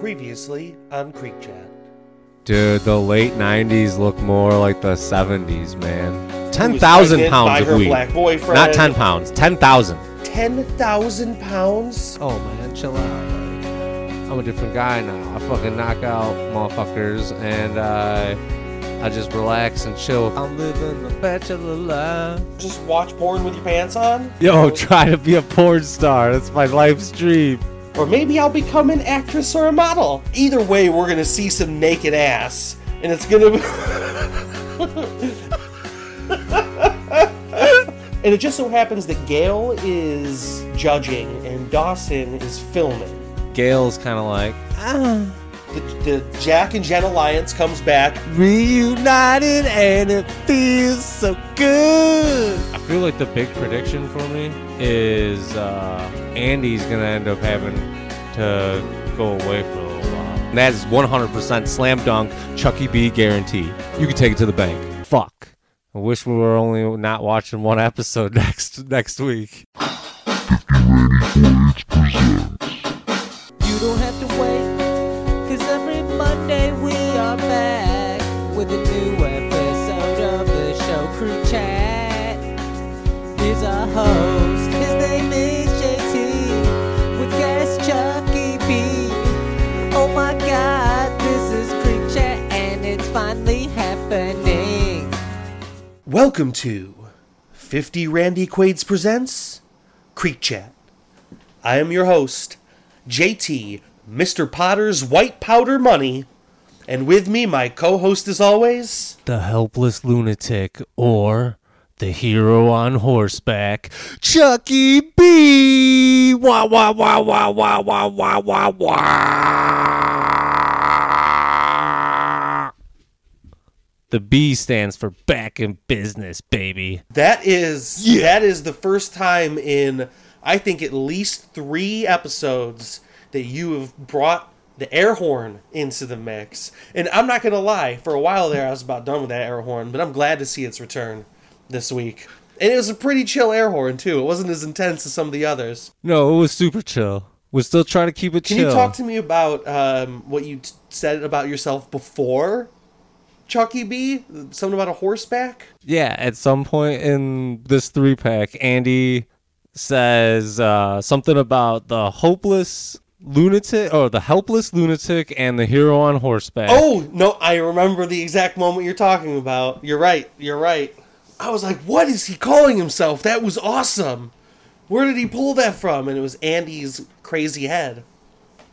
Previously on Creek Chat. Dude, the late 90s look more like the 70s, man. 10,000 was by pounds of weed. black boyfriend. Not 10 pounds, 10,000. 10,000 pounds? Oh, man, chill out. I'm a different guy now. I fucking knock out motherfuckers and uh, I just relax and chill. I'm living the bachelor life. Just watch porn with your pants on? Yo, try to be a porn star. That's my life's dream. Or maybe I'll become an actress or a model. Either way, we're gonna see some naked ass. And it's gonna And it just so happens that Gail is judging and Dawson is filming. Gail's kind of like, ah. The, the Jack and Jen alliance comes back. reunited and it feels so good. I feel like the big prediction for me is uh, Andy's gonna end up having to go away for a little while. And that is 100% slam dunk, Tzhukie B guarantee. You can take it to the bank. Fuck. I wish we were only not watching one episode next next week. You don't have to wait, cause every Monday we Welcome to 50 Randy Quaid's Presents Creek Chat. I am your host, JT, Mr. Potter's White Powder Money, and with me, my co host as always, The helpless lunatic or the hero on horseback, Tzhukie B. Wah wah wah wah wah wah wah wah wah. The B stands for back in business, baby. that is that is the first time in I think at least three episodes that you have brought the air horn into the mix. And I'm not gonna lie, for a while there I was about done with that air horn, but I'm glad to see its return this week. And it was a pretty chill air horn too. It wasn't as intense as some of the others. No, it was super chill. We're still trying to keep it Can chill. you talk to me about um, what you t- said about yourself before Tzhukie B? Something about a horseback? Yeah, at some point in this three pack, Andy says uh, something about the hopeless lunatic or the helpless lunatic and the hero on horseback. Oh no, I remember the exact moment you're talking about. You're right. You're right. I was like, "What is he calling himself?" That was awesome. Where did he pull that from? And it was Andy's crazy head.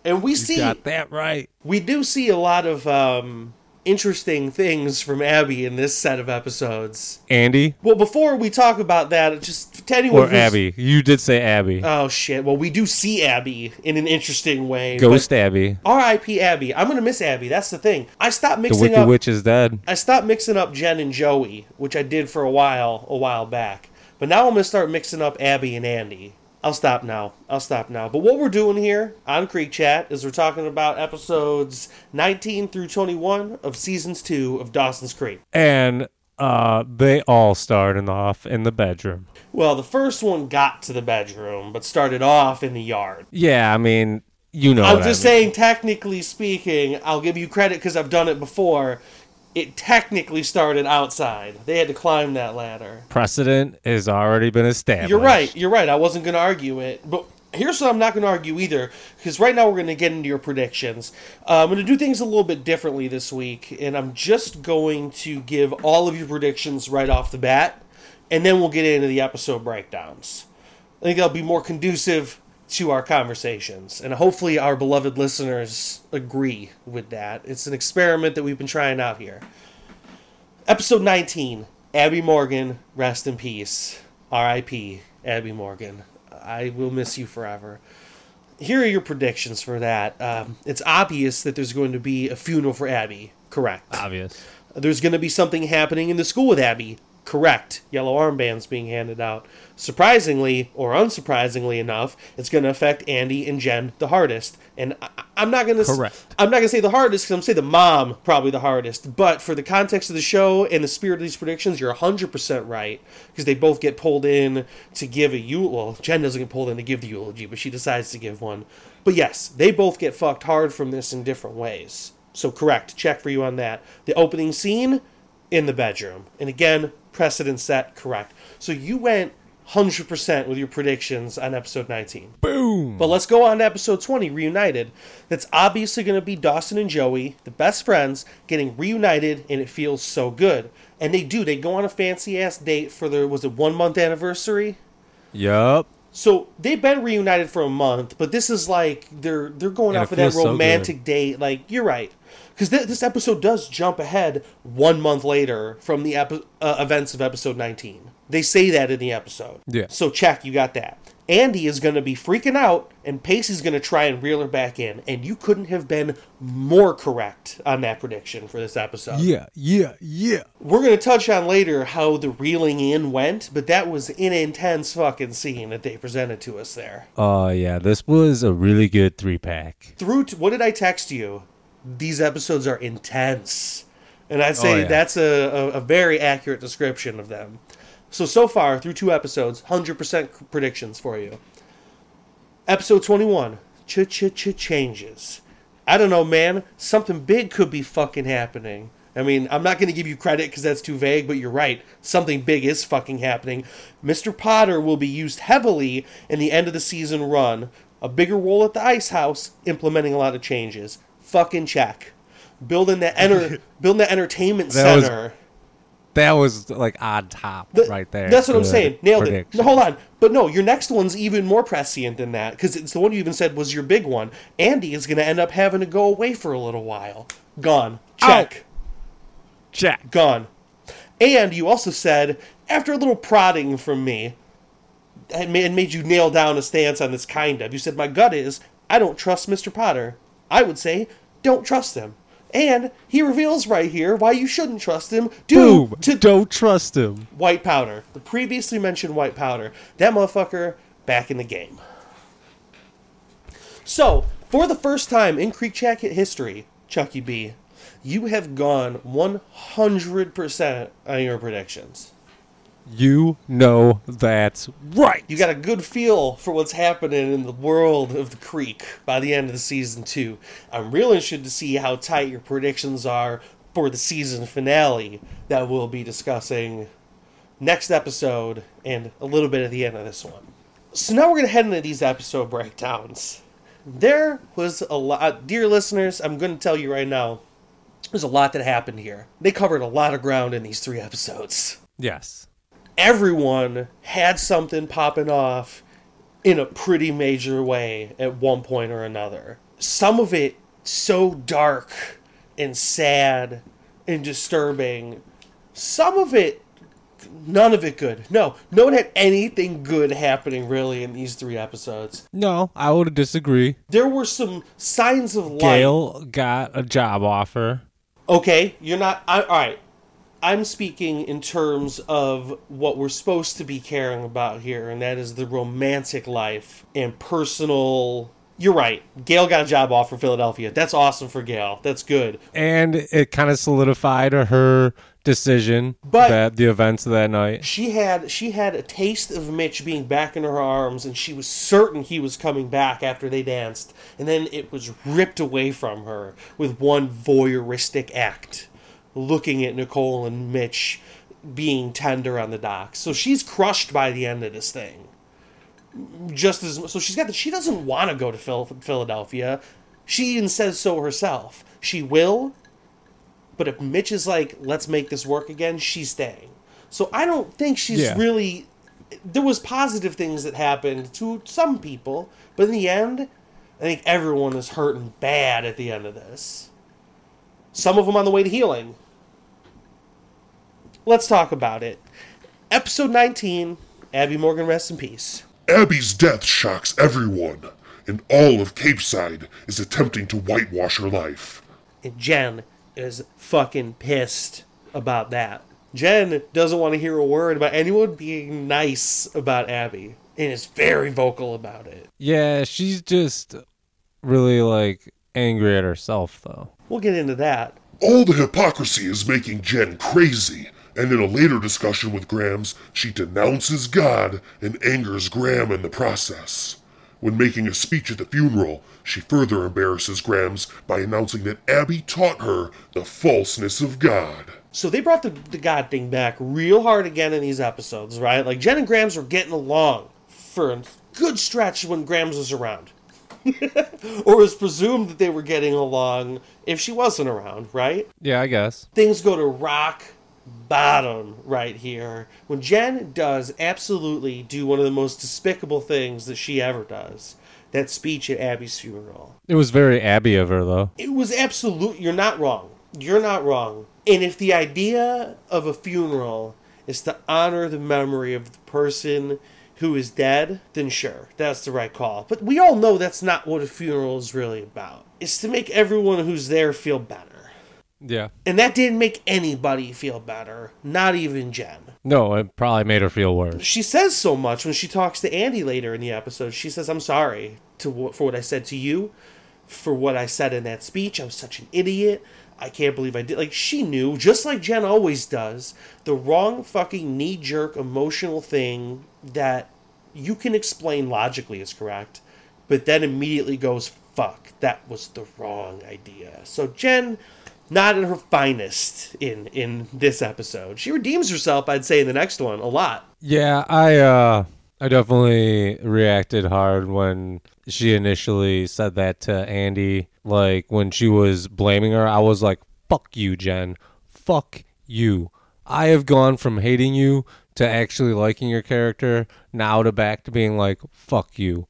And we you see, got that right. we do see a lot of um, interesting things from Abby in this set of episodes. Andy Well, before we talk about that, just to anyone or Abby? You did say Abby. Oh shit! Well, we do see Abby in an interesting way. Ghost Abby. R.I.P. Abby. I'm gonna miss Abby. That's the thing. I stopped mixing The Wicked up. Witch is dead. I stopped mixing up Jen and Joey, which I did for a while, a while back. But now I'm gonna start mixing up Abby and Andy. I'll stop now. I'll stop now. But what we're doing here on Creek Chat is we're talking about episodes 19 through 21 of seasons two of Dawson's Creek. And uh, they all started off in the bedroom. Well, the first one got to the bedroom, but started off in the yard. Yeah, I mean, you know. I'm what I just mean. saying, technically speaking, I'll give you credit because I've done it before. It technically started outside. They had to climb that ladder. Precedent has already been established. You're right. You're right. I wasn't going to argue it, but here's what I'm not going to argue either, because right now we're going to get into your predictions. Uh, I'm going to do things a little bit differently this week, and I'm just going to give all of your predictions right off the bat, and then we'll get into the episode breakdowns. I think that'll be more conducive to our conversations, and hopefully our beloved listeners agree with that. It's an experiment that we've been trying out here. Episode 19 Abby Morgan, rest in peace. R.I.P. Abby Morgan. I will miss you forever. Here are your predictions for that. Um, it's obvious that there's going to be a funeral for Abby. Correct. Obvious. There's going to be something happening in the school with Abby. Correct. Yellow armbands being handed out. Surprisingly, or unsurprisingly enough, it's going to affect Andy and Jen the hardest. And I, I'm not going to. Correct. I'm not going to say the hardest because I'm going to say the mom probably the hardest. But for the context of the show and the spirit of these predictions, you're 100% right because they both get pulled in to give a eulogy. Well, Jen doesn't get pulled in to give the eulogy, but she decides to give one. But yes, they both get fucked hard from this in different ways. So correct. Check for you on that. The opening scene in the bedroom. And again, precedent set, correct. So you went 100% with your predictions on episode 19. Boom. But let's go on to episode 20, Reunited. That's obviously going to be Dawson and Joey, the best friends, getting reunited, and it feels so good. And they do. They go on a fancy ass date for their, was it one month anniversary? Yup. So they've been reunited for a month, but this is like they're they're going And out for that feels so romantic date. Like you're right, because th- this episode does jump ahead one month later from the epi- uh, events of episode 19. They say that in the episode. Yeah. So check, you got that. Andy is going to be freaking out, and Pacey's going to try and reel her back in. And you couldn't have been more correct on that prediction for this episode. Yeah, yeah, yeah. We're going to touch on later how the reeling in went, but that was an intense fucking scene that they presented to us there. Oh, yeah. This was a really good three pack. Through, t- what did I text you? These episodes are intense. And I'd oh, say yeah. that's a, a, a very accurate description of them. So, so far, through two episodes, 100% predictions for you. Episode 21 Ch ch ch changes. I don't know, man. Something big could be fucking happening. I mean, I'm not going to give you credit because that's too vague, but you're right. Something big is fucking happening. Mr. Potter will be used heavily in the end of the season run. A bigger role at the Ice House, implementing a lot of changes. Fucking check. Building that enter, building that entertainment That was center. That was like on top Th- right there. That's what I'm saying. Nailed prediction. it. No, hold on. But no, your next one's even more prescient than that because it's the one you even said was your big one. Andy is going to end up having to go away for a little while. Gone. Oh. Check. Check. Gone. And you also said, after a little prodding from me, and made you nail down a stance on this kind of, you said, My gut is, I don't trust Mr. Potter. I would say, don't trust him. And he reveals right here why you shouldn't trust him due Boom. to Don't trust him. white powder. The previously mentioned white powder. That motherfucker back in the game. So, for the first time in Creek Chat history, Tzhukie B, you have gone 100% on your predictions. You know that's right. You got a good feel for what's happening in the world of the Creek by the end of the season two. I'm real interested to see how tight your predictions are for the season finale that we'll be discussing next episode and a little bit at the end of this one. So now we're going to head into these episode breakdowns. There was a lot, dear listeners, I'm going to tell you right now, there's a lot that happened here. They covered a lot of ground in these three episodes Yes. Everyone had something popping off in a pretty major way at one point or another. Some of it so dark and sad and disturbing. Some of it, none of it good. No, no one had anything good happening really in these three episodes. No, I would disagree. There were some signs of light. Gail got a job offer. Okay, you're not. I, all right. I'm speaking in terms of what we're supposed to be caring about here, and that is the romantic life and personal. You're right. Gail got a job offer in Philadelphia. That's awesome for Gail. That's good. And it kind of solidified her decision But- that the events of that night. She had she had a taste of Mitch being back in her arms, and she was certain he was coming back after they danced, and then it was ripped away from her with one voyeuristic act, looking at Nicole and Mitch being tender on the docks. So she's crushed by the end of this thing. Just as so, she's got the, she doesn't want to go to Phil, Philadelphia. She even says so herself. She will, but if Mitch is like, let's make this work again, she's staying. So I don't think she's Yeah. really. There was positive things that happened to some people, but in the end, I think everyone is hurting bad at the end of this. Some of them on the way to healing. Let's talk about it. Episode 19, Abby Morgan, rest in peace. Abby's death shocks everyone, and all of Capeside is attempting to whitewash her life. And Jen is fucking pissed about that. Jen doesn't want to hear a word about anyone being nice about Abby and is very vocal about it. Yeah, she's just really like angry at herself though. We'll get into that. All the hypocrisy is making Jen crazy, and in a later discussion with Grams, she denounces God and angers Grams in the process. When making a speech at the funeral, she further embarrasses Grams by announcing that Abby taught her the falseness of God. So they brought the, the God thing back real hard again in these episodes, right? Like Jen and Grams were getting along for a good stretch when Grams was around. or was presumed that they were getting along if she wasn't around, right? Yeah, I guess. Things go to rock bottom right here when Jen does absolutely do one of the most despicable things that she ever does. That speech at Abby's funeral. It was very Abby of her though. It was absolute. You're not wrong. You're not wrong. And if the idea of a funeral is to honor the memory of the person who is dead, then sure, that's the right call. But we all know that's not what a funeral is really about. It's to make everyone who's there feel better. Yeah. And that didn't make anybody feel better, not even Jen. No, it probably made her feel worse. She says so much when she talks to Andy later in the episode. She says, "I'm sorry to for what I said to you, for what I said in that speech. I was such an idiot. I can't believe I did." Like she knew, just like Jen always does, the wrong fucking knee jerk emotional thing that you can explain logically is correct, but then immediately goes, "Fuck, that was the wrong idea." So Jen not in her finest in in this episode. She redeems herself, I'd say, in the next one a lot. Yeah, I uh I definitely reacted hard when she initially said that to Andy. Like when she was blaming her, I was like, "Fuck you, Jen. Fuck you. I have gone from hating you to actually liking your character, now to back to being like, fuck you.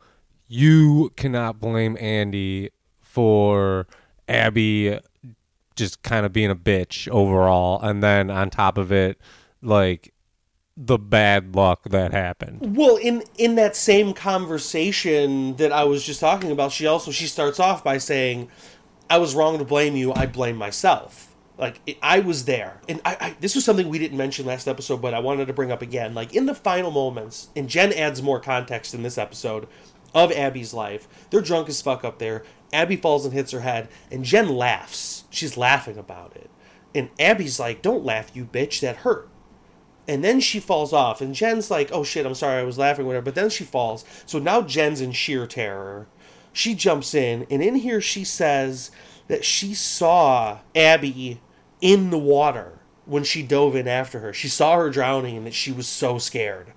You cannot blame Andy for Abby just kind of being a bitch overall and then on top of it like the bad luck that happened. Well, in in that same conversation that I was just talking about, she also she starts off by saying, "I was wrong to blame you. I blame myself." Like it, I was there, and I, I this was something we didn't mention last episode, but I wanted to bring up again. Like in the final moments, and Jen adds more context in this episode of Abby's life. They're drunk as fuck up there. Abby falls and hits her head, and Jen laughs. She's laughing about it, and Abby's like, "Don't laugh, you bitch. That hurt." And then she falls off, and Jen's like, "Oh shit, I'm sorry, I was laughing, whatever." But then she falls, so now Jen's in sheer terror. She jumps in, and in here she says that she saw Abby in the water when she dove in after her. She saw her drowning, and that she was so scared.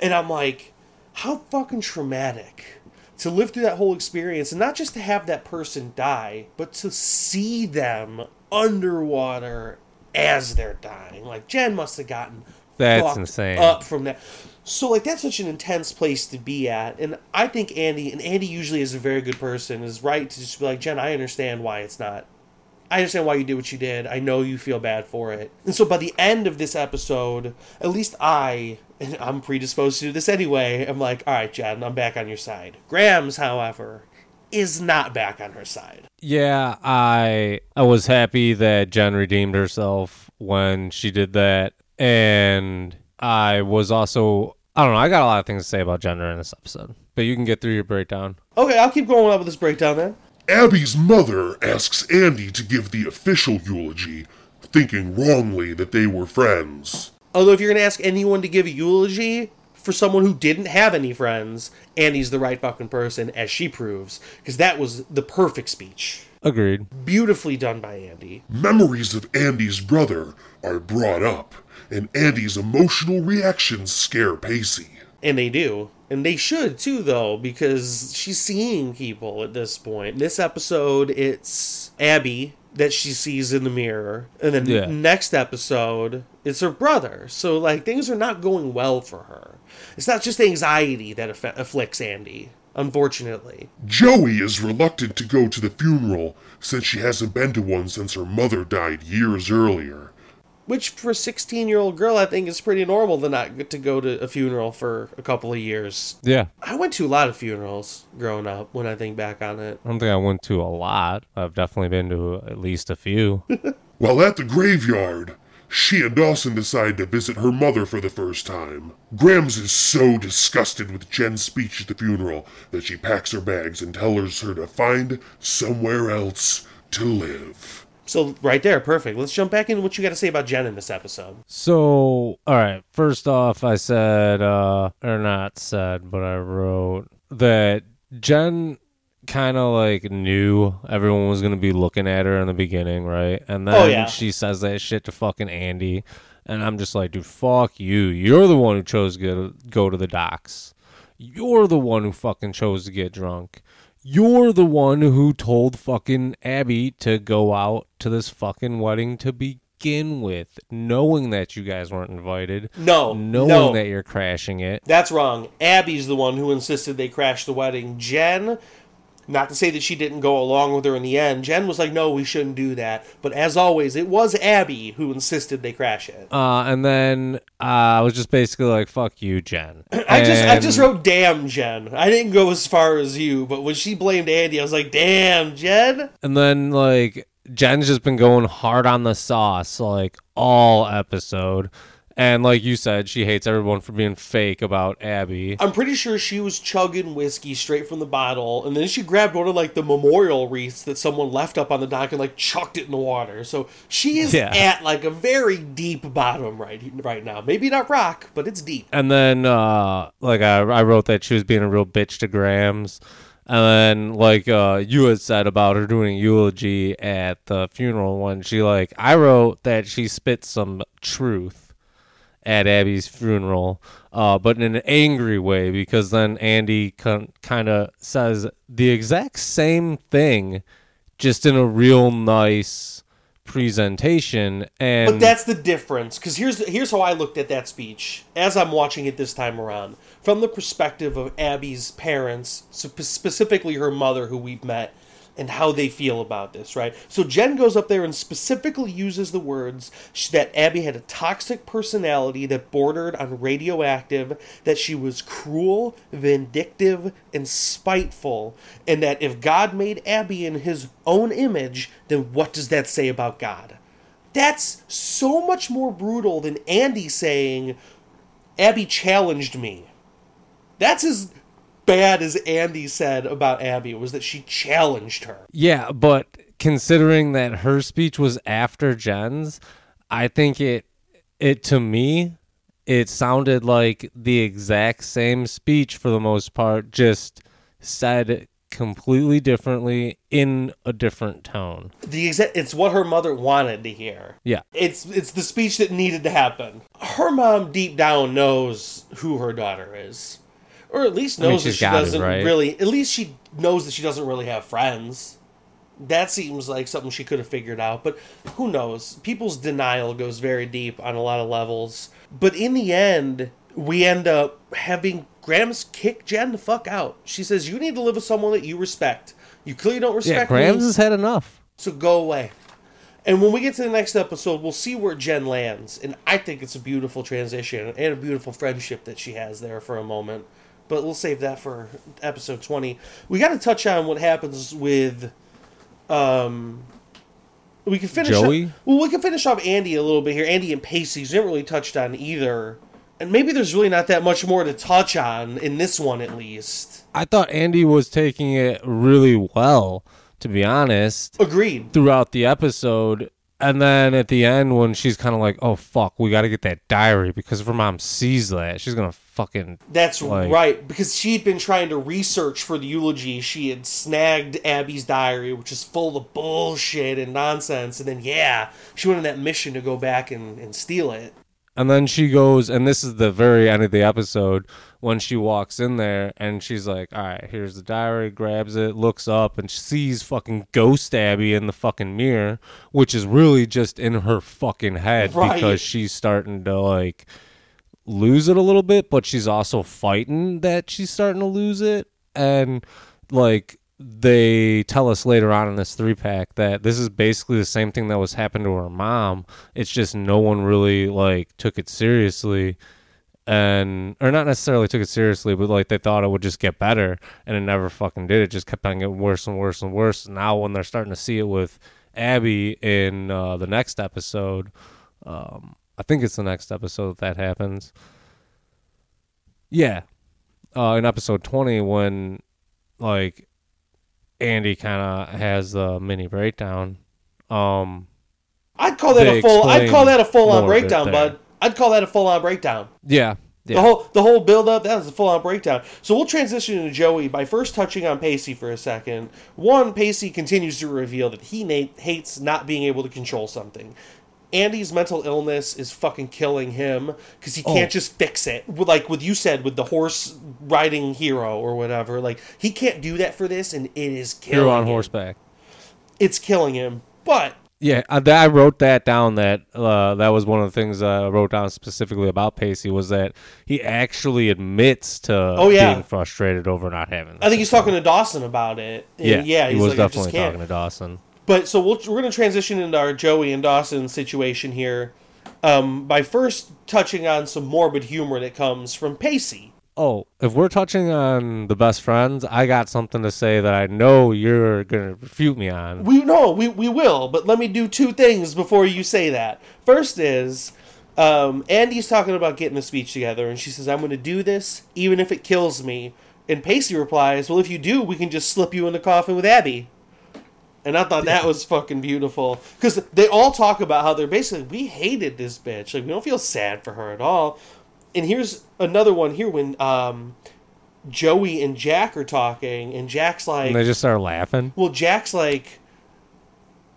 And I'm like, how fucking traumatic to live through that whole experience, and not just to have that person die, but to see them underwater as they're dying. Like Jen must have gotten That's insane. up from that. So like that's such an intense place to be at, and I think Andy and Andy usually is a very good person is right to just be like Jen. I understand why it's not. I understand why you did what you did. I know you feel bad for it. And so by the end of this episode, at least I, and I'm predisposed to do this anyway, I'm like, all right, Jen, I'm back on your side. Grams, however, is not back on her side. Yeah, I I was happy that Jen redeemed herself when she did that, and I was also I don't know. I got a lot of things to say about gender in this episode, but you can get through your breakdown. Okay, I'll keep going on with this breakdown then. Abby's mother asks Andy to give the official eulogy, thinking wrongly that they were friends. Although if you're gonna ask anyone to give a eulogy for someone who didn't have any friends, Andy's the right fucking person, as she proves, because that was the perfect speech. Agreed. Beautifully done by Andy. Memories of Andy's brother are brought up, and Andy's emotional reactions scare Pacey. And they do. And they should too, though, because she's seeing people at this point. This episode, it's Abby that she sees in the mirror. And then Yeah. next episode, it's her brother. So, like, things are not going well for her. It's not just anxiety that aff- afflicts Andy, unfortunately. Joey is reluctant to go to the funeral since she hasn't been to one since her mother died years earlier. Which, for a 16 year old girl, I think is pretty normal to not get to go to a funeral for a couple of years. Yeah, I went to a lot of funerals growing up when I think back on it. I don't think I went to a lot. I've definitely been to at least a few. While at the graveyard, she and Dawson decide to visit her mother for the first time. Grams is so disgusted with Jen's speech at the funeral that she packs her bags and tells her to find somewhere else to live. So right there, perfect. Let's jump back into what you got to say about Jen in this episode. So, all right. First off, I said, uh, or not said, but I wrote that Jen kind of like knew everyone was going to be looking at her in the beginning, right? And then Oh, yeah. she says that shit to fucking Andy. And I'm just like, dude, fuck you. You're the one who chose to go, go to the docks. You're the one who fucking chose to get drunk. You're the one who told fucking Abby to go out to this fucking wedding to begin with, knowing that you guys weren't invited, No, knowing no. that you're crashing it. That's wrong. Abby's the one who insisted they crash the wedding. Jen, not to say that she didn't go along with her in the end, Jen was like, no, we shouldn't do that. But as always, it was Abby who insisted they crash it. Uh, and then uh, I was just basically like, "Fuck you, Jen." I just I just wrote damn Jen. I didn't go as far as you, but when she blamed Andy, I was like, damn Jen. And then like Jen's just been going hard on the sauce like all episode. And like you said, she hates everyone for being fake about Abby. I'm pretty sure she was chugging whiskey straight from the bottle, and then she grabbed one of like the memorial wreaths that someone left up on the dock and like chucked it in the water. So she is Yeah. at like a very deep bottom right right now. Maybe not rock, but it's deep. And then uh like I, I wrote that she was being a real bitch to Grams. And then like uh you had said about her doing eulogy at the funeral when she like I wrote that she spit some truth at Abby's funeral, uh, but in an angry way because then Andy kind of says the exact same thing, just in a real nice presentation. And But that's the difference, because here's here's how I looked at that speech as I'm watching it this time around, from the perspective of Abby's parents, spe- specifically her mother, who we've met, and how they feel about this, right? So Jen goes up there and specifically uses the words that Abby had a toxic personality that bordered on radioactive, that she was cruel, vindictive, and spiteful, and that if God made Abby in his own image, then what does that say about God? That's so much more brutal than Andy saying, Abby challenged me. That's as bad as Andy said about Abby, was that she challenged her. Yeah, but considering that her speech was after Jen's, I think it it to me it sounded like the exact same speech for the most part, just said completely differently in a different tone. The exact it's what her mother wanted to hear. Yeah. It's it's the speech that needed to happen. Her mom deep down knows who her daughter is. Or at least I mean, knows that she doesn't right? really at least she knows that she doesn't really have friends. That seems like something she could have figured out, but who knows? People's denial goes very deep on a lot of levels. But in the end, we end up having Grams kick Jen the fuck out. She says, You need to live with someone that you respect. You clearly don't Yeah, respect me. Grams has had enough. So go away. And when we get to the next episode, we'll see where Jen lands. And I think it's a beautiful transition and a beautiful friendship that she has there for a moment. But we'll save that for episode 20. We got to touch on what happens with. Um, we can finish. Joey? Up, well, we can finish off Andy a little bit here. Andy and Pacey's haven't really touched on either. And maybe there's really not that much more to touch on in this one, at least. I thought Andy was taking it really well, to be honest, Agreed. throughout the episode. And then at the end, when she's kind of like, "Oh fuck, we got to get that diary because if her mom sees that, she's gonna fucking That's Like- right, because she'd been trying to research for the eulogy. She had snagged Abby's diary, which is full of bullshit and nonsense. And then, yeah, she went on that mission to go back and, and steal it. And then she goes, and this is the very end of the episode when she walks in there and she's like, All right, here's the diary, grabs it, looks up, and sees fucking Ghost Abby in the fucking mirror, which is really just in her fucking head Right. because she's starting to like lose it a little bit, but she's also fighting that she's starting to lose it. And like, they tell us later on in this three pack that this is basically the same thing that was happened to her mom. It's just no one really like took it seriously and or not necessarily took it seriously, but like they thought it would just get better and it never fucking did. It just kept on getting worse and worse and worse. Now when they're starting to see it with Abby in uh, the next episode, Um, I think it's the next episode that happens. Yeah, uh, in episode twenty when like Andy kind of has the mini breakdown. Um, I'd call that a full. I'd call that a full on more of it breakdown, bud. I'd call that a full on breakdown. yeah, yeah. The whole the whole build up that was a full on breakdown. So we'll transition to Joey by first touching on Pacey for a second. One, Pacey continues to reveal that he na- hates not being able to control something. Andy's mental illness is fucking killing him because he can't Oh. just fix it. Like what you said with the horse riding hero or whatever. Like he can't do that for this, and it is killing Hero on him. horseback. It's killing him. But Yeah, I, I wrote that down. That uh, that was one of the things I wrote down specifically about Pacey was that he actually admits to Oh, yeah. being frustrated over not having. I think he's talking to Dawson about it. And Yeah, yeah, he was like, definitely talking to Dawson. But so we'll, we're going to transition into our Joey and Dawson situation here um, by first touching on some morbid humor that comes from Pacey. Oh, if we're touching on the best friends, I got something to say that I know you're gonna refute me on. We know we, we will, but let me do two things before you say that. First is um, Andy's talking about getting a speech together, and she says, "I'm going to do this even if it kills me." And Pacey replies, "Well, if you do, we can just slip you in the coffin with Abby." And I thought that was fucking beautiful because they all talk about how they're basically we hated this bitch, like we don't feel sad for her at all. And here's another one here when um, Joey and Jack are talking, and Jack's like, And they just start laughing. well, Jack's like,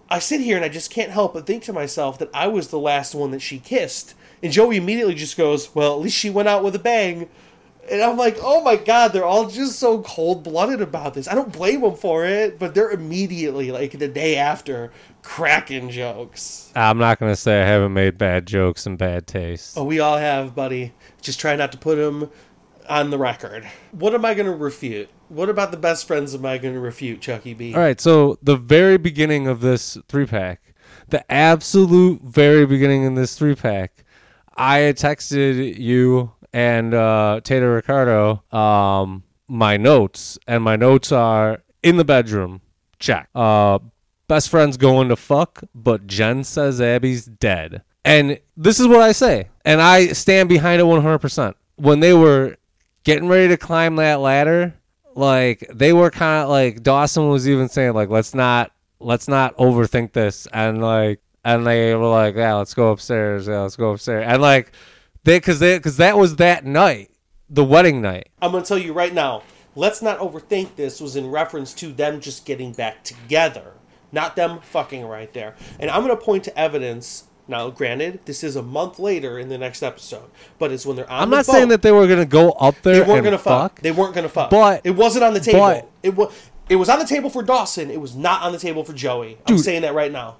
I sit here and I just can't help but think to myself that I was the last one that she kissed. And Joey immediately just goes, Well, at least she went out with a bang. And I'm like, Oh my God, they're all just so cold blooded about this. I don't blame them for it, but they're immediately, like the day after, cracking jokes. I'm not gonna say I haven't made bad jokes and bad taste. Oh, we all have, buddy. Just try not to put them on the record. What am I going to refute? What about the best friends am I going to refute, Tzhukie B? All right, so the very beginning of this three pack, the absolute very beginning in this three pack, I texted you and uh, Tater Ricardo um, my notes, and my notes are in the bedroom. Check. Uh, best friends going to fuck, but Jen says Abby's dead. And this is what I say, and I stand behind it 100%. When they were getting ready to climb that ladder, like they were kind of like Dawson was even saying like let's not let's not overthink this and like and they were like yeah let's go upstairs yeah let's go upstairs and like they because they because that was that night the wedding night I'm going to tell you right now. Let's not overthink this was in reference to them just getting back together, not them fucking right there. And I'm going to point to evidence. Now, granted, this is a month later in the next episode, but it's when they're on I'm the not boat. saying that they were gonna go up they there weren't and going to fuck. fuck They weren't going to fuck. But- it wasn't on the table. but- it was. It was on the table for Dawson. It was not on the table for Joey. I'm Dude. saying that right now.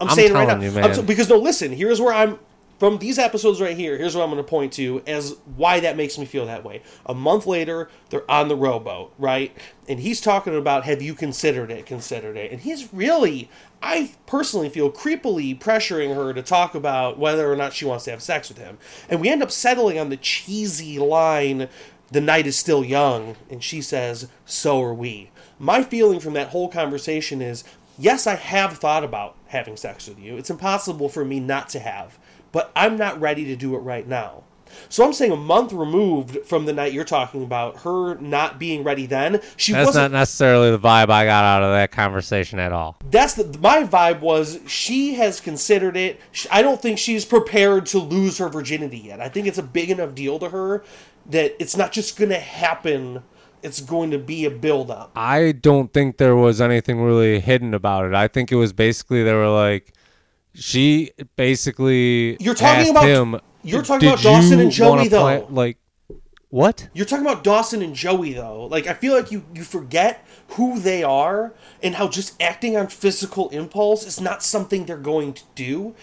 I'm, I'm saying right now you, man. because no, listen. Here's where I'm from these episodes right here. Here's what I'm going to point to as why that makes me feel that way. A month later, they're on the rowboat, right? And he's talking about have you considered it? Considered it? And he's really, I personally feel creepily pressuring her to talk about whether or not she wants to have sex with him. And we end up settling on the cheesy line. The night is still young, and she says, So are we. My feeling from that whole conversation is yes, I have thought about having sex with you. It's impossible for me not to have, but I'm not ready to do it right now. So I'm saying a month removed from the night you're talking about, her not being ready then, she that's wasn't. not necessarily the vibe I got out of that conversation at all that's the my vibe was she has considered it. I don't think she's prepared to lose her virginity yet. I think it's a big enough deal to her that it's not just going to happen. It's going to be a build up. I don't think there was anything really hidden about it I think it was basically they were like she basically You're talking about- him you're talking "Did about Dawson and Joey, wanna play-" though. like what You're talking about Dawson and Joey though. Like I feel like you you forget who they are and how just acting on physical impulse is not something they're going to do.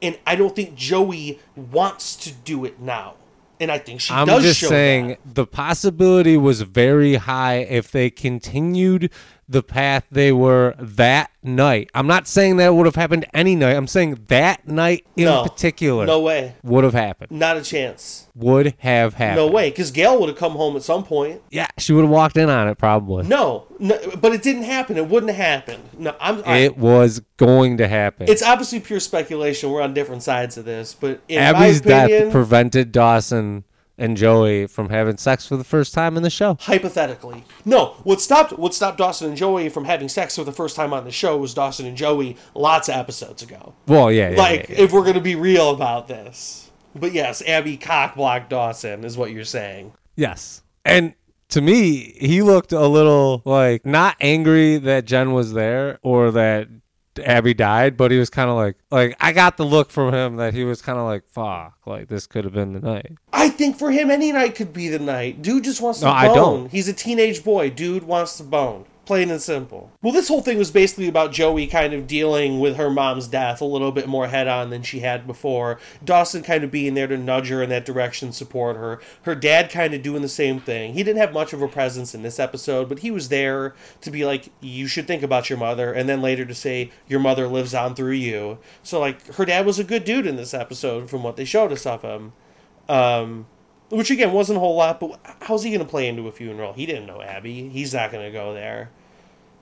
And I don't think Joey wants to do it now. And I think she I'm does just show saying that. the possibility was very high if they continued the path they were that night. I'm not saying that would have happened any night. I'm saying that night in No. particular No way. would have happened. Not a chance. Would have happened. No way. Because Gail would have come home at some point. Yeah, she would have walked in on it probably. No, no, but it didn't happen. It wouldn't have happened. No, I'm. I, It was going to happen. it's obviously pure speculation. We're on different sides of this, but in Abby's my opinion, death prevented Dawson and Joey from having sex for the first time in the show. hypothetically, no. What stopped what stopped Dawson and Joey from having sex for the first time on the show was Dawson and Joey lots of episodes ago. Well, yeah, yeah, like, yeah, yeah. if we're gonna be real about this, but yes, Abby cockblocked Dawson is what you're saying. yes. And to me, he looked a little like not angry that Jen was there or that Abby died, but he was kind of like, like I got the look from him that he was kind of like, fuck, like this could have been the night. I think for him, any night could be the night. Dude just wants to No, bone. I don't. He's a teenage boy. Dude wants to bone. Plain and simple. Well, this whole thing was basically about Joey kind of dealing with her mom's death a little bit more head on than she had before. Dawson kind of being there to nudge her in that direction, support her. Her dad kind of doing the same thing. He didn't have much of a presence in this episode, but he was there to be like, you should think about your mother, and then later to say, your mother lives on through you. So, like, her dad was a good dude in this episode from what they showed us of him. Um, which again wasn't a whole lot, but how's he going to play into a funeral? He didn't know Abby. He's not going to go there.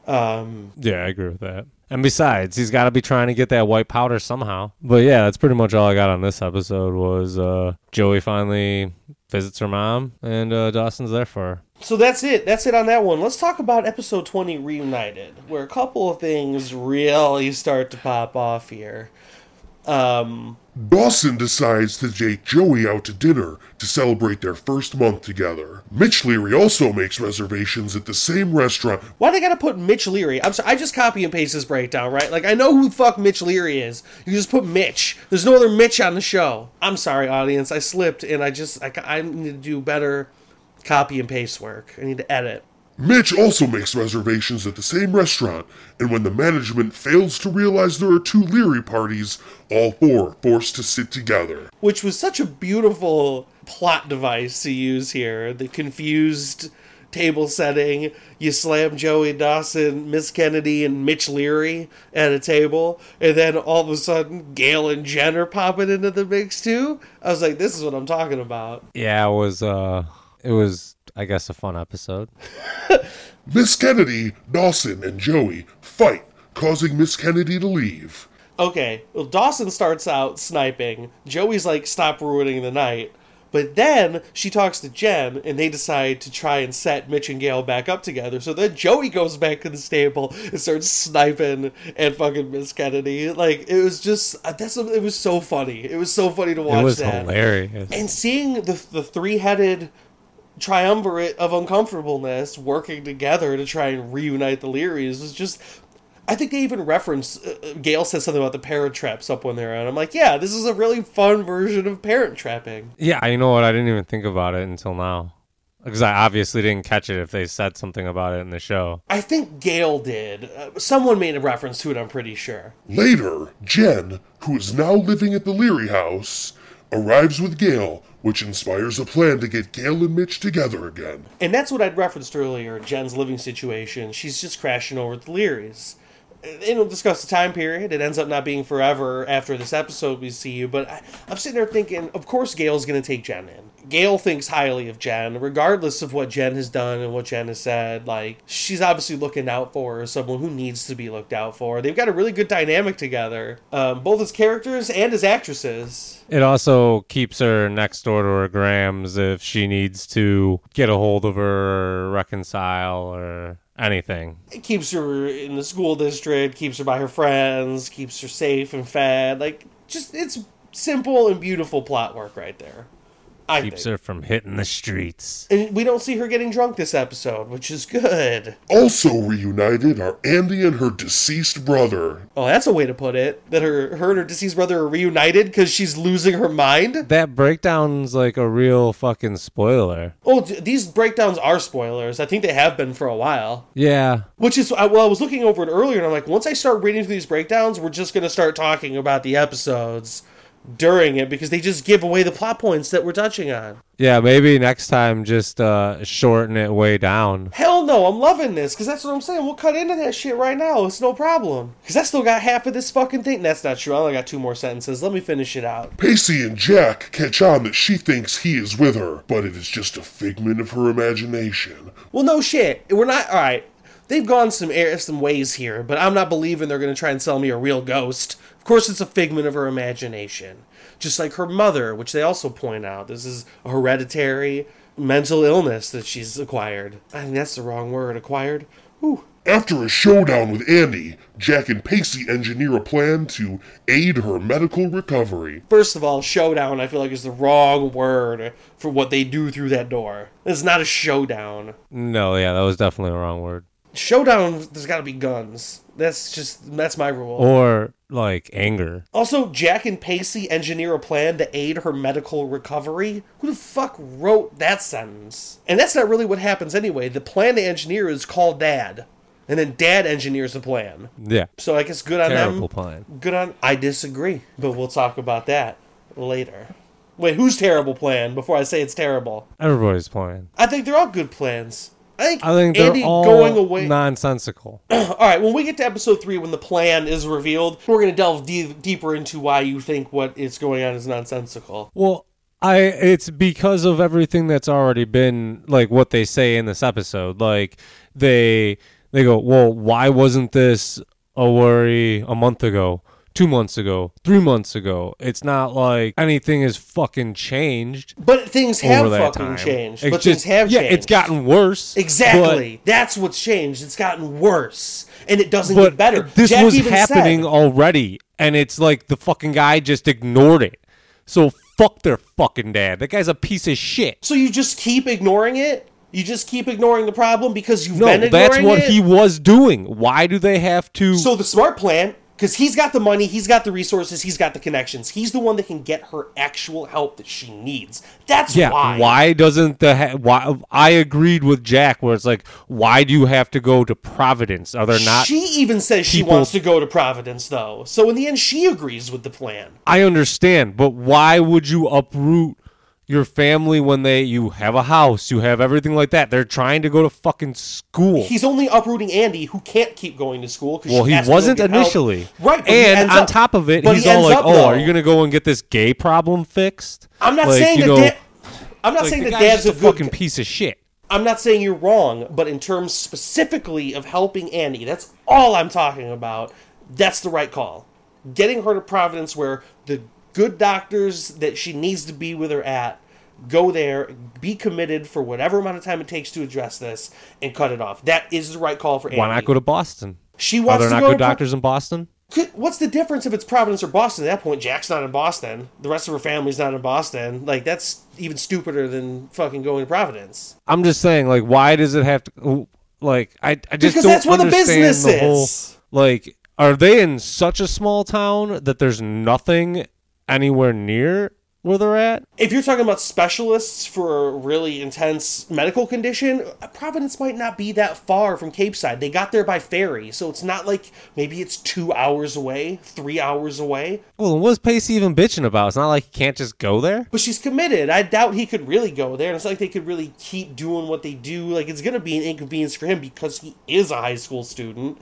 Um, Yeah, I agree with that. And besides, he's got to be trying to get that white powder somehow. But yeah, that's pretty much all I got on this episode. Was uh, Joey finally visits her mom, and uh, Dawson's there for her. so that's it. That's it on that one. Let's talk about episode 20 Reunited, where a couple of things really start to pop off here. Um, Dawson decides to take Joey out to dinner to celebrate their first month together. Mitch Leery also makes reservations at the same restaurant why they got to put Mitch Leery? I'm sorry, I just copy and paste this breakdown, right? Like, I know who the fuck Mitch Leery is. You just put Mitch. There's no other Mitch on the show. I'm sorry, audience. I slipped, and I just, I, I need to do better copy and paste work. I need to edit. Mitch also makes reservations at the same restaurant, and when the management fails to realize there are two Leery parties, all four are forced to sit together. which was such a beautiful plot device to use here. The confused table setting. You slam Joey Dawson, Miss Kennedy, and Mitch Leery at a table, and then all of a sudden Gail and Jen are popping into the mix too. I was like, this is what I'm talking about. Yeah, it was. Uh, it was. I guess a fun episode. Miss Kennedy, Dawson, and Joey fight, causing Miss Kennedy to leave. Okay, well, Dawson starts out sniping. Joey's like, stop ruining the night. But then she talks to Jen, and they decide to try and set Mitch and Gail back up together. So then Joey goes back to the stable and starts sniping at fucking Miss Kennedy. Like it was just uh, that's it was so funny. It was so funny to watch. it was that. hilarious. And seeing the the three headed triumvirate of uncomfortableness working together to try and reunite the Leerys was just. I think they even reference uh, uh, Gail says something about the parent traps up when they're on. I'm like, yeah, this is a really fun version of parent trapping. yeah, you know what? I didn't even think about it until now, because I obviously didn't catch it if they said something about it in the show. I think Gail did. Uh, someone made a reference to it. I'm pretty sure. Later, Jen, who is now living at the Leery house, arrives with Gail, which inspires a plan to get Gail and Mitch together again. And that's what I'd referenced earlier. Jen's living situation. She's just crashing over at the Leerys. They don't discuss the time period. It ends up not being forever after this episode we see you. But I, I'm sitting there thinking, of course, Gail's going to take Jen in. Gail thinks highly of Jen, regardless of what Jen has done and what Jen has said. Like, she's obviously looking out for her, someone who needs to be looked out for. They've got a really good dynamic together, um, both as characters and as actresses. It also keeps her next door to her Grams if she needs to get a hold of her or reconcile or anything. It keeps her in the school district, keeps her by her friends, keeps her safe and fed. Like, just it's simple and beautiful plot work right there. I Keeps think. her from hitting the streets. And we don't see her getting drunk this episode, which is good. Also reunited are Andy and her deceased brother. Oh, that's a way to put it. That her, her and her deceased brother are reunited because she's losing her mind. That breakdown's like a real fucking spoiler. Oh, d- these breakdowns are spoilers. I think they have been for a while. Yeah. Which is, I- well, I was looking over it earlier, and I'm like, once I start reading through these breakdowns, we're just going to start talking about the episodes during it because they just give away the plot points that we're touching on. Yeah, maybe next time just uh, shorten it way down. Hell no, I'm loving this because that's what I'm saying. We'll cut into that shit right now. It's no problem. Because I still got half of this fucking thing. That's not true. I only got two more sentences. Let me finish it out. Pacey and Jack catch on that she thinks he is with her, but it is just a figment of her imagination. Well, no shit. We're not. All right. They've gone some air, some ways here, but I'm not believing they're going to try and sell me a real ghost. Of course, it's a figment of her imagination. Just like her mother, which they also point out. This is a hereditary mental illness that she's acquired. I think that's the wrong word. Acquired? Ooh. After a showdown with Andy, Jack and Pacey engineer a plan to aid her medical recovery. First of all, showdown, I feel like, is the wrong word for what they do through that door. It's not a showdown. No, yeah, that was definitely the wrong word. Showdown, there's got to be guns. That's just, that's my rule. Or like anger. Also, Jack and Pacey engineer a plan to aid her medical recovery. Who the fuck wrote that sentence? And that's not really what happens anyway. The plan they engineer is called Dad. And then Dad engineers the plan. Yeah. So I guess good on Terrible them. plan. Good on. I disagree, but we'll talk about that later. Wait, whose terrible plan? Before I say it's terrible, Everybody's plan I think they're all good plans. I think, I think Andy all going away. nonsensical. all right, when we get to episode three, when the plan is revealed, we're gonna delve de- deeper into why you think what is going on is nonsensical. Well, I it's because of everything that's already been like what they say in this episode. Like they they go, "Well, why wasn't this a worry a month ago?" Two months ago, three months ago. It's not like anything has fucking changed But things have fucking time. changed. It's but just- things have yeah, changed. it's gotten worse. exactly. That's what's changed. It's gotten worse, and it doesn't get better. this Jack was happening said- already, and it's like the fucking guy just ignored it. So fuck their fucking dad. That guy's a piece of shit. so you just keep ignoring it. You just keep ignoring the problem because you've No, been ignoring it? No, that's what it? he was doing. Why do they have to? So the smart plan, because he's got the money, he's got the resources, he's got the connections. He's the one that can get her actual help that she needs. That's yeah, why. why. doesn't the ha- why? I agreed with Jack where it's like, why do you have to go to Providence? Are there not? she even says she wants to go to Providence, though. So in the end, she agrees with the plan. I understand, but why would you uproot your family when they you have a house, you have everything like that? They're trying to go to fucking school. He's only uprooting Andy, who can't keep going to school. Well, she he has to go wasn't get help. initially. right? and on up- top of it, he's he all like, up, "Oh, though. are you gonna go and get this gay problem fixed?" I'm not Like, saying that. go, Da- I'm not like, saying the that Dad's a a good. fucking piece of shit. I'm not saying you're wrong, but in terms specifically of helping Andy, that's all I'm talking about. That's the right call. Getting her to Providence where the good doctors that she needs to be with her at go there, be committed for whatever amount of time it takes to address this, and cut it off. That is the right call for Andy. Why not go to Boston? She Are wants there to not go good to Pro- doctors in Boston? Could- What's the difference if it's Providence or Boston? At that point, Jack's not in Boston. The rest of her family's not in Boston. Like that's even stupider than fucking going to Providence. I'm just saying, like, why does it have to? Like, I, I just Because that's where the business the whole- is. like, are they in such a small town that there's nothing anywhere near where they're at? If you're talking about specialists for a really intense medical condition, Providence might not be that far from Capeside. They got there by ferry, so it's not like maybe it's two hours away, three hours away. Well, then what's Pacey even bitching about? It's not like he can't just go there. But she's committed. I doubt he could really go there. And it's like they could really keep doing what they do. Like it's gonna be an inconvenience for him because he is a high school student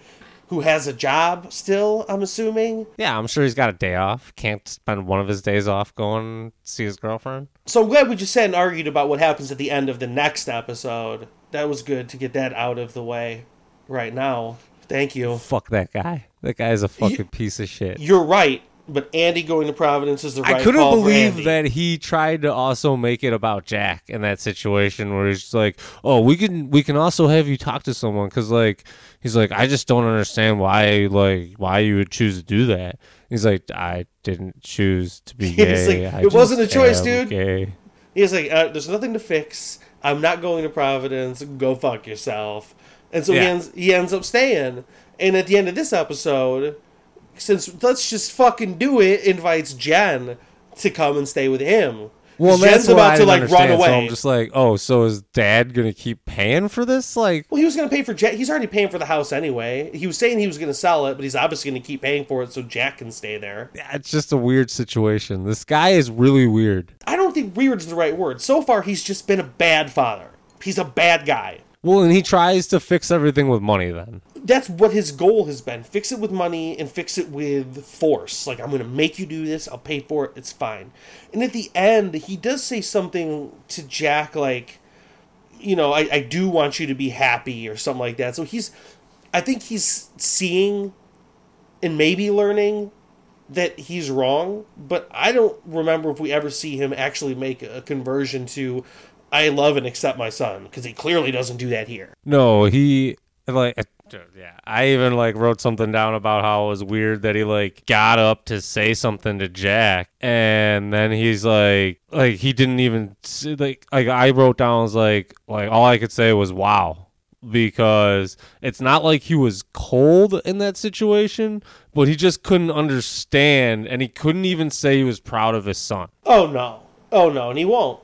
who has a job still, I'm assuming. Yeah, I'm sure he's got a day off. Can't spend one of his days off going see his girlfriend. So I'm glad we just sat and argued about what happens at the end of the next episode. That was good to get that out of the way right now. Thank you. Fuck that guy. That guy's a fucking piece of shit. You're right, but Andy going to Providence is the right I couldn't believe that he tried to also make it about Jack in that situation where he's just like, "Oh, we can we can also have you talk to someone because like he's like I just don't understand why like why you would choose to do that." He's like, "I didn't choose to be He's gay. like, "It wasn't a choice, dude." Gay." He's like, uh, "There's nothing to fix. I'm not going to Providence. Go fuck yourself." And so he ends he ends up staying. And at the end of this episode, since let's just fucking do it, invites Jen to come and stay with him. Well, Jen's about to like run understand, So away. I'm just like, oh, so is Dad gonna keep paying for this? Like, well, he was going to pay for Jack. He's already paying for the house anyway. He was saying he was going to sell it, but he's obviously going to keep paying for it so Jack can stay there. yeah, it's just a weird situation. This guy is really weird. I don't think weird's the right word. So far, he's just been a bad father. He's a bad guy. Well, and he tries to fix everything with money. Then That's what his goal has been. Fix it with money and fix it with force. Like, I'm going to make you do this. I'll pay for it. It's fine. And at the end, he does say something to Jack like, you know, I, I do want you to be happy or something like that. So he's, I think he's seeing and maybe learning that he's wrong, but I don't remember if we ever see him actually make a conversion to I love and accept my son because he clearly doesn't do that here. no, he like. Yeah, I even like wrote something down about how it was weird that he like got up to say something to Jack, and then he's like, like he didn't even like like I wrote down was like like all I could say was wow because it's not like he was cold in that situation, but he just couldn't understand, and he couldn't even say he was proud of his son. Oh no. Oh no, and he won't.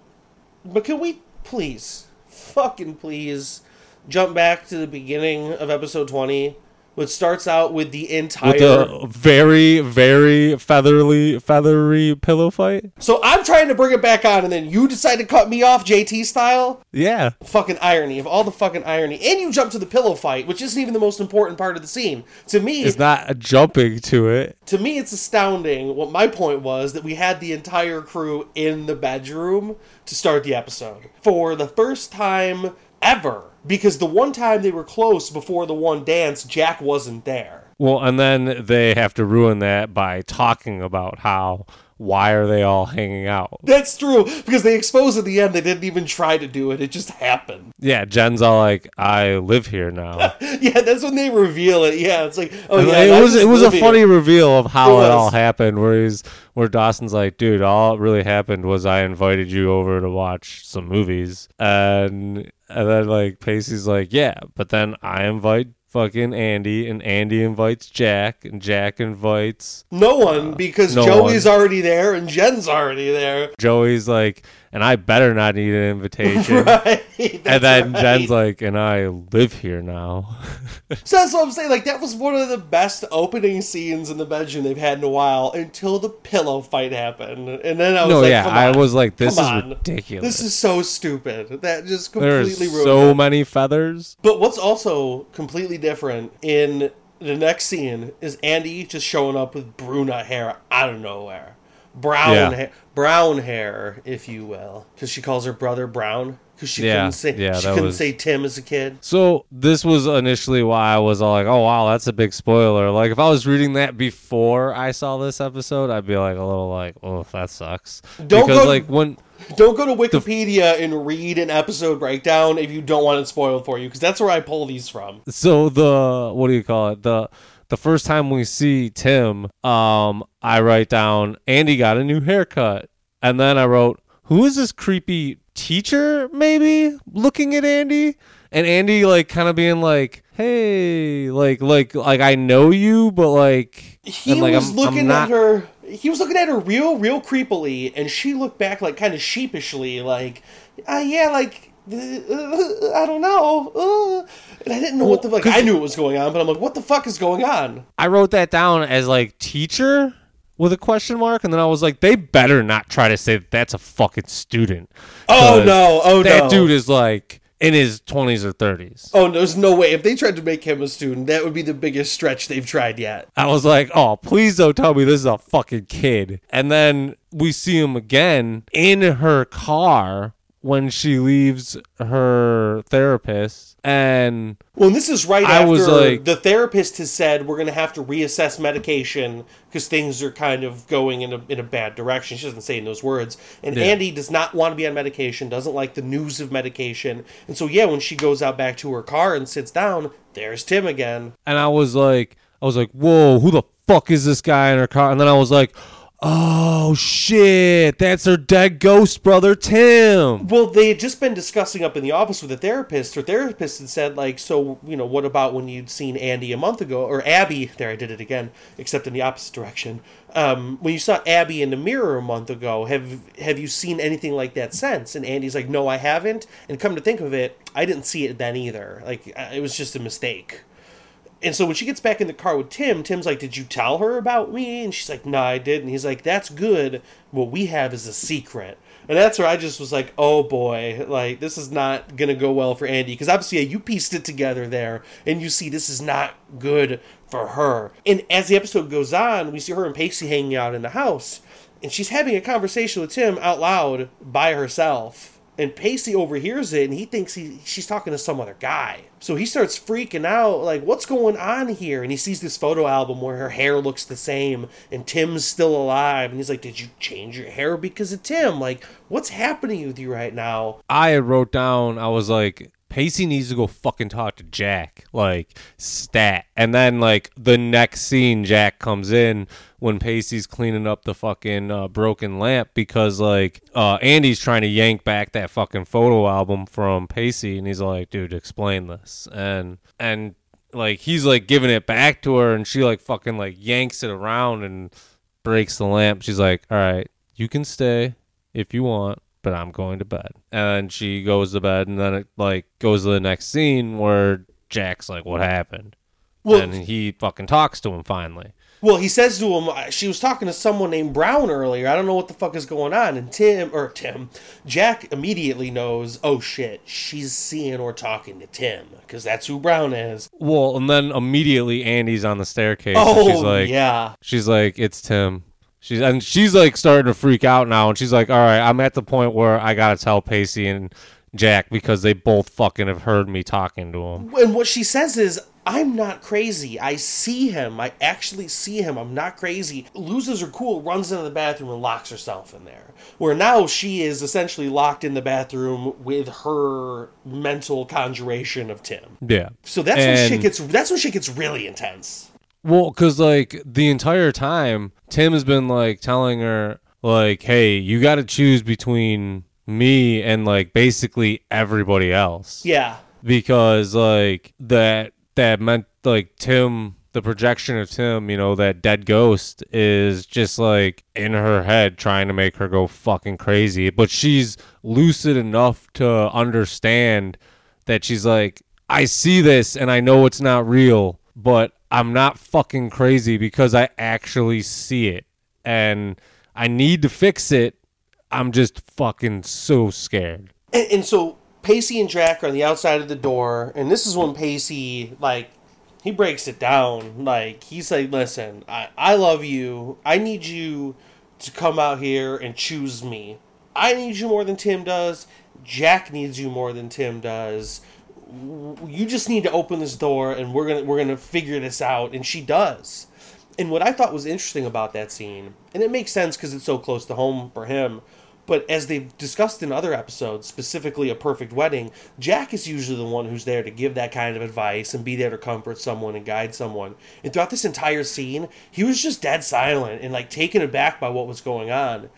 But can we please, fucking please, jump back to the beginning of episode 20, which starts out with the entire. With a very, very feathery, feathery pillow fight. so I'm trying to bring it back on, and then you decide to cut me off JT style? Yeah, Fucking irony of all the fucking irony. And you jump to the pillow fight, which isn't even the most important part of the scene. To me, it's not jumping to it. to me it's astounding what my point was that we had the entire crew in the bedroom to start the episode for the first time ever because the one time they were close before the one dance jack wasn't there Well, and then they have to ruin that by talking about how why are they all hanging out? that's true because they expose at the end they didn't even try to do it it just happened Yeah, Jen's all like, "I live here now." yeah that's when they reveal it yeah it's like oh And yeah it I was it was a here. funny reveal of how It it, all happened. Where he's where Dawson's like, "Dude, all it really happened was I invited you over to watch some movies," and and then like Pacey's like, "Yeah, but then I invite." Fucking Andy and Andy invites Jack and Jack invites no one because no joey's one. already there and jen's already there Joey's like, and I better not need an invitation. right and then right. Jen's like, and I live here now. So that's what I'm saying. Like that was one of the best opening scenes in the bedroom they've had in a while until the pillow fight happened, and then I was no, like, yeah, I was like, this come is on. ridiculous. This is so stupid. That just completely ruined so it. many feathers. But what's also completely different in the next scene is Andy just showing up with brunette hair out of nowhere, brown Yeah. hair, brown hair, if you will, because she calls her brother Brown because she Yeah, couldn't say yeah, she couldn't was- say Tim as a kid. So this was initially why I was all like, "Oh wow, that's a big spoiler." Like if I was reading that before I saw this episode, I'd be like a little like, "Oh, that sucks." Don't because go- like when Don't go to Wikipedia and read an episode breakdown if you don't want it spoiled for you, because that's where I pull these from. so the what do you call it the the first time we see Tim, um, I write down Andy got a new haircut, and then I wrote, "Who is this creepy teacher? Maybe looking at Andy." And Andy like kind of being like, "Hey, like, like, like I know you, but like, He and, like, was I'm- I'm looking not- at her. He was looking at her real, real creepily, and she looked back like kind of sheepishly, like, uh, "Yeah, like." Uh, I don't know. Uh, and I didn't know what the like. I knew what was going on, but I'm like, what the fuck is going on? I wrote that down as like teacher with a question mark, and then I was like, they better not try to say that that's a fucking student. Oh no! Oh that no! That dude is like in his twenties or thirties. Oh, there's no way. If they tried to make him a student, that would be the biggest stretch they've tried yet. I was like, oh, please don't tell me this is a fucking kid. And then we see him again in her car when she leaves her therapist, and Well, and this is right I after like- the therapist has said we're going to have to reassess medication because things are kind of going in a, in a bad direction. She doesn't say in those words. And Yeah. Andy does not want to be on medication, doesn't like the news of medication. And so, yeah, when she goes out back to her car and sits down, there's Tim again. and I was like, I was like, whoa, who the fuck is this guy in her car? And then I was like, Oh shit! That's her dead ghost brother Tim. Well, they had just been discussing up in the office with a therapist. Her therapist had said, like, so, you know, what about when you'd seen Andy a month ago, or Abby, there I did it again, except in the opposite direction. Um, when you saw Abby in the mirror a month ago, have have you seen anything like that since? And Andy's like, no, I haven't. And come to think of it, I didn't see it then either. Like, uh, it was just a mistake. And so when she gets back in the car with Tim, Tim's like, Did you tell her about me? And she's like, No, I didn't. And he's like, That's good. What we have is a secret. And that's where I just was like, Oh boy, like, this is not to go well for Andy. Because obviously, yeah, you pieced it together there, and you see this is not good for her. And as the episode goes on, we see her and Pacey hanging out in the house, and she's having a conversation with Tim out loud by herself and Pacey overhears it and he thinks he she's talking to some other guy. So he starts freaking out, like, what's going on here? And he sees this photo album where her hair looks the same and Tim's still alive. And he's like, Did you change your hair because of Tim? Like, what's happening with you right now? I wrote down. I was like, Pacey needs to go fucking talk to Jack, like stat. And then like the next scene, Jack comes in when Pacey's cleaning up the fucking uh, broken lamp because like uh, Andy's trying to yank back that fucking photo album from Pacey, and he's like, "Dude, explain this." And and like he's like giving it back to her, and she like fucking like yanks it around and breaks the lamp. She's like, "All right, you can stay if you want." But I'm going to bed. And she goes to bed, and then it like goes to the next scene where Jack's like, "What happened?" Well- and he fucking talks to him finally. Well, he says to him, uh, she was talking to someone named Brown earlier. I don't know what the fuck is going on. And Tim, or Tim, Jack immediately knows, oh shit, she's seeing or talking to Tim, because that's who Brown is. Well, and then immediately Andy's on the staircase. Oh, and she's like, yeah. she's like, "It's Tim." She's and she's like starting to freak out now, and she's like, "All right, I'm at the point where I gotta tell Pacey and Jack because they both fucking have heard me talking to him." And what she says is, I'm not crazy. I see him. I actually see him. I'm not crazy. Loses her cool, runs into the bathroom, and locks herself in there. Where now she is essentially locked in the bathroom with her mental conjuration of Tim. Yeah. So that's when shit gets. That's when shit gets really intense. Well, because like the entire time, Tim has been like telling her, like, "Hey, you got to choose between me and like basically everybody else." Yeah. because like that that meant like Tim the projection of Tim, you know, that dead ghost is just like in her head trying to make her go fucking crazy. But she's lucid enough to understand that she's like, I see this and I know it's not real, but I'm not fucking crazy because I actually see it. And I need to fix it. I'm just fucking so scared. And, and so Pacey and Jack are on the outside of the door, and this is when Pacey like he breaks it down. Like he's like, "Listen, I I love you. I need you to come out here and choose me. I need you more than Tim does. Jack needs you more than Tim does. You just need to open this door, and we're gonna we're gonna figure this out." And she does. And what I thought was interesting about that scene, and it makes sense because it's so close to home for him, but as they've discussed in other episodes, specifically A Perfect Wedding, Jack is usually the one who's there to give that kind of advice and be there to comfort someone and guide someone. And throughout this entire scene, he was just dead silent and like taken aback by what was going on.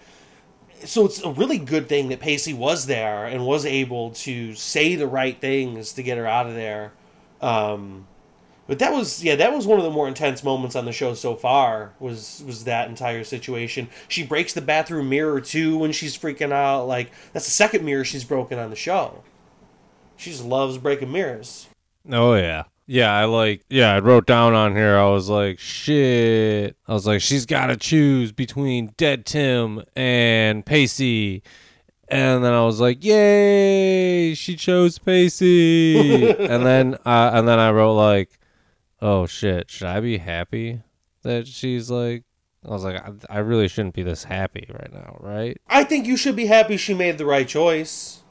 So it's a really good thing that Pacey was there and was able to say the right things to get her out of there. Um, but that was yeah, that was one of the more intense moments on the show so far. Was was that entire situation? She breaks the bathroom mirror too when she's freaking out. Like that's the second mirror she's broken on the show. She just loves breaking mirrors. Oh yeah. Yeah, I like yeah, I wrote down on here I was like, shit. I was like, she's gotta choose between Dead Tim and Pacey. And then I was like, Yay, she chose Pacey. and then uh, and then I wrote like, Oh shit, should I be happy that she's like I was like, I, I really shouldn't be this happy right now, right? I think you should be happy she made the right choice.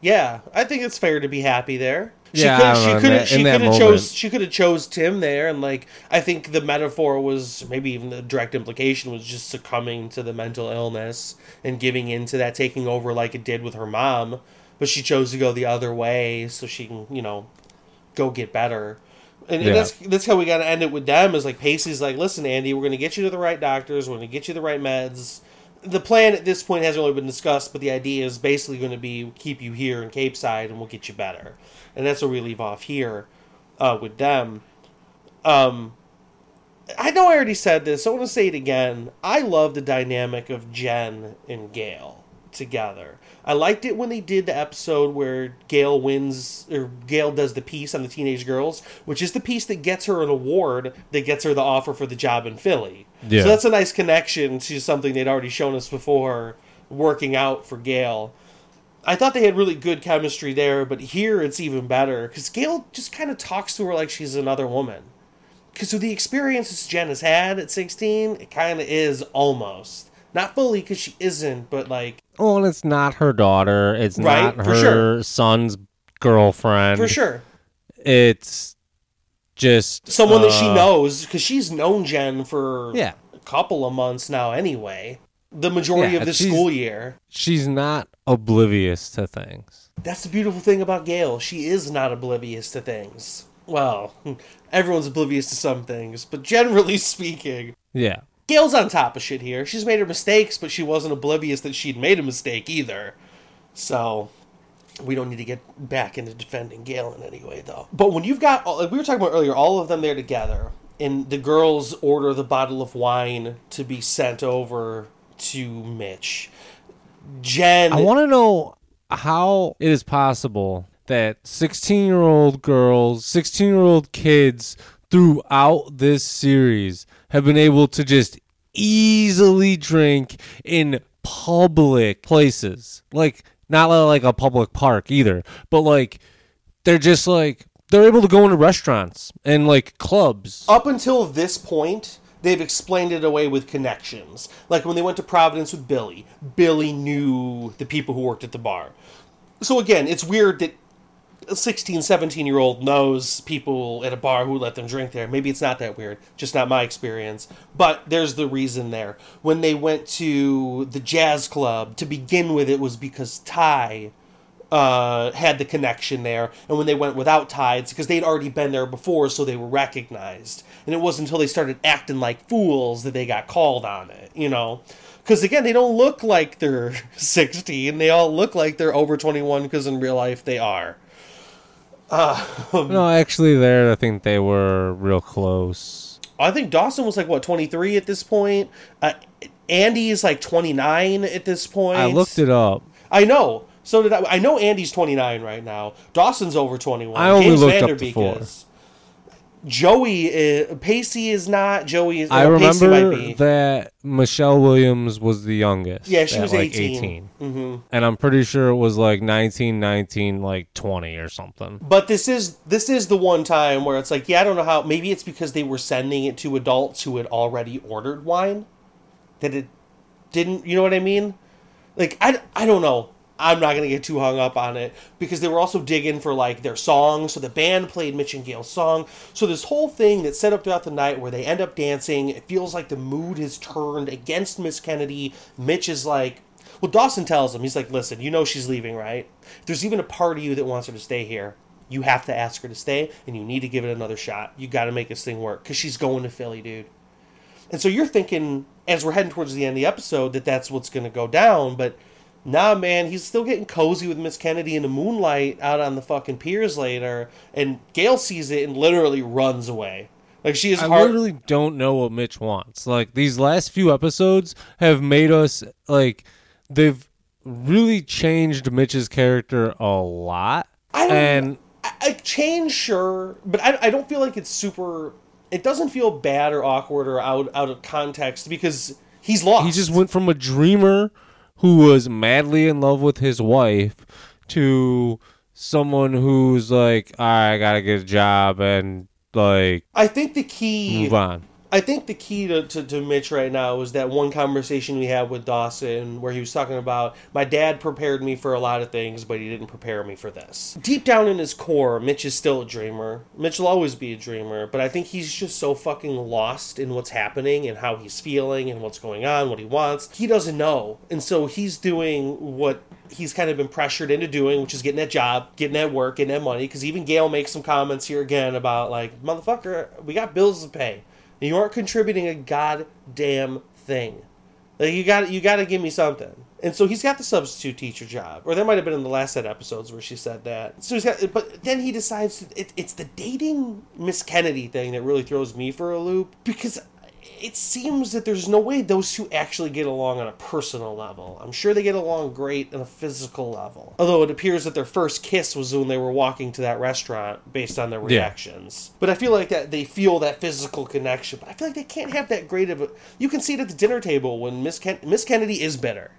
Yeah, I think it's fair to be happy there. She Yeah, could I don't know, she in could that- she could have chose she could have chose Tim there and like I think the metaphor was maybe even the direct implication was just succumbing to the mental illness and giving into that taking over like it did with her mom, but she chose to go the other way so she can, you know, go get better. And, Yeah. and that's that's how we got to end it with them. Is like Pacey's like, listen, Andy, we're going to get you to the right doctors. We're going to get you the right meds. The plan at this point hasn't really been discussed, but the idea is basically going to be keep you here in Capeside, and we'll get you better. And that's where we leave off here uh, with them. Um, I know I already said this. So I want to say it again. I love the dynamic of Jen and Gail together. I liked it when they did the episode where Gail wins or Gail does the piece on the teenage girls, which is the piece that gets her an award that gets her the offer for the job in Philly. Yeah. So that's a nice connection to something they'd already shown us before working out for Gail. I thought they had really good chemistry there, but here it's even better because Gail just kind of talks to her like she's another woman. Because with the experiences Jen has had at 16, it kind of is almost. Not fully because she isn't, but like, Well, and it's not her daughter. It's Right, not her sure. son's girlfriend. for sure. It's just Someone that she uh, knows, because she's known Jen for Yeah. a couple of months now anyway. The majority Yeah, of the school year. She's not oblivious to things. That's the beautiful thing about Gail. She is not oblivious to things. Well, everyone's oblivious to some things, but generally speaking, Yeah. Gail's on top of shit here. She's made her mistakes, but she wasn't oblivious that she'd made a mistake either. So, we don't need to get back into defending Galen anyway, though. But when you've got, like we were talking about earlier, all of them there together, and the girls order the bottle of wine to be sent over to Mitch. Jen. I want to know how it is possible that 16 year old girls, 16 year old kids throughout this series have been able to just easily drink in public places. Like, not like a public park either, but like, they're just like, they're able to go into restaurants and like clubs. up until this point, they've explained it away with connections. Like when they went to Providence with Billy, Billy knew the people who worked at the bar. So again, it's weird that a 16, 17 year old knows people at a bar who let them drink there. Maybe it's not that weird, just not my experience. But there's the reason there. When they went to the jazz club, to begin with, it was because Ty uh, had the connection there, and when they went without tides, because they'd already been there before, so they were recognized. And it wasn't until they started acting like fools that they got called on it, you know? Because again, they don't look like they're 16, they all look like they're over 21, because in real life they are. No, actually, there, I think they were real close. I think Dawson was like, what, 23 at this point? Uh, Andy is like 29 at this point. I looked it up. I know. So did I. I know Andy's 29 right now. Dawson's over 21. I only James looked up to four. is. Joey, is, Pacey is not. Joey is. I uh, remember be. that Michelle Williams was the youngest. Yeah, she was like 18. Mm-hmm. And I'm pretty sure it was like 19, 19, like 20 or something. But this is this is the one time where it's like, yeah, I don't know how. Maybe it's because they were sending it to adults who had already ordered wine, that it didn't. You know what I mean? Like I, I don't know. I'm not gonna get too hung up on it because they were also digging for like their songs. So the band played Mitch and Gail's song. So this whole thing that's set up throughout the night where they end up dancing, it feels like the mood has turned against Miss Kennedy. Mitch is like, well, Dawson tells him he's like, listen, you know she's leaving, right? If there's even a part of you that wants her to stay here. You have to ask her to stay, and you need to give it another shot. You got to make this thing work because she's going to Philly, dude. And so you're thinking, as we're heading towards the end of the episode, that that's what's going to go down. But nah, man, he's still getting cozy with Miss Kennedy in the moonlight out on the fucking piers later. And Gail sees it and literally runs away. Like she is I hard. literally don't know what Mitch wants. Like these last few episodes have made us like they've really changed Mitch's character a lot. I don't- and I, I change, sure, but I, I don't feel like it's super. It doesn't feel bad or awkward or out out of context because he's lost. he just went from a dreamer who was madly in love with his wife to someone who's like, right, I gotta get a job and like I think the key. move on. I think the key to, to, to Mitch right now was that one conversation we had with Dawson where he was talking about my dad prepared me for a lot of things, but he didn't prepare me for this. Deep down in his core, Mitch is still a dreamer. Mitch will always be a dreamer, but I think he's just so fucking lost in what's happening and how he's feeling and what's going on, what he wants. He doesn't know. And so he's doing what he's kind of been pressured into doing, which is getting that job, getting that work, getting that money. Because even Gail makes some comments here again about like, motherfucker, we got bills to pay. And you aren't contributing a goddamn thing. Like you got you got to give me something. And so he's got the substitute teacher job, or that might have been in the last set episodes where she said that. So he's got, but then he decides it, it's the dating Miss Kennedy thing that really throws me for a loop because it seems that there's no way those two actually get along on a personal level. I'm sure they get along great on a physical level. Although it appears that their first kiss was when they were walking to that restaurant based on their Yeah. reactions. But I feel like that they feel that physical connection. But I feel like they can't have that great of a you can see it at the dinner table when Miss Ken- Miss Kennedy is bitter.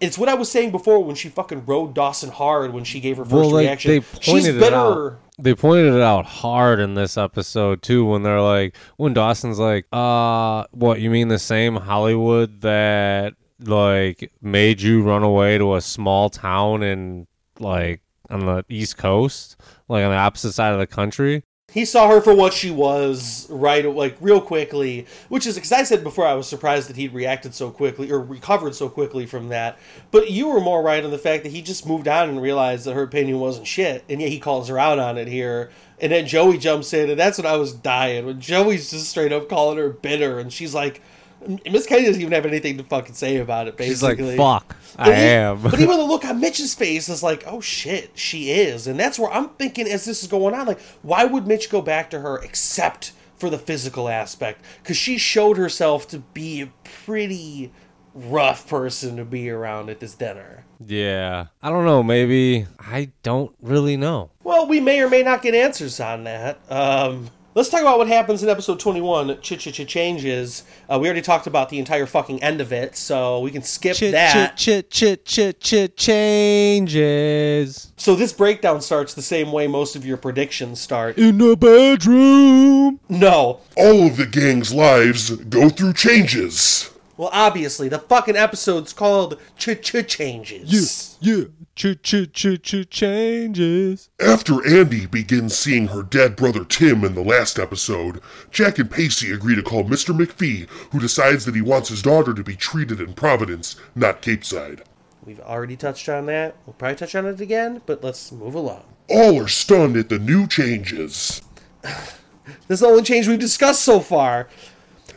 It's what I was saying before when she fucking rode Dawson hard when she gave her first well, like reaction. they She's pointed it bitter. out. They pointed it out hard in this episode too when they're like when Dawson's like, "Uh, what you mean the same Hollywood that like made you run away to a small town in like on the East Coast, like on the opposite side of the country?" He saw her for what she was right like real quickly which is because i said before i was surprised that he'd reacted so quickly or recovered so quickly from that. But you were more right on the fact that he just moved on and realized that her opinion wasn't shit and yet he calls her out on it here. And then joey jumps in and that's when i was dying when joey's just straight up calling her bitter and she's like miss kennedy doesn't even have anything to fucking say about it Basically, She's like, "Fuck, I but e- am." but even the look on Mitch's face is like, oh shit, she is. And that's where I'm thinking as this is going on, like, why would Mitch go back to her except for the physical aspect? Because she showed herself to be a pretty rough person to be around at this dinner. yeah, I don't know. Maybe I don't really know. Well, we may or may not get answers on that. Um, let's talk about what happens in episode 21, Ch Ch Ch Changes. Uh, we already talked about the entire fucking end of it, so we can skip Chit that. chit chit chit chit changes So this breakdown starts the same way most of your predictions start. in the bedroom. No. All of the gang's lives go through changes. Well, obviously, the fucking episode's called Ch Ch Changes. Yeah, chit chit chit chit changes. After Andy begins seeing her dead brother Tim in the last episode, Jack and Pacey agree to call Mr. McPhee, who decides that he wants his daughter to be treated in Providence, not Capeside. We've already touched on that. We'll probably touch on it again, but let's move along. All are stunned at the new changes, This is the only change we've discussed so far.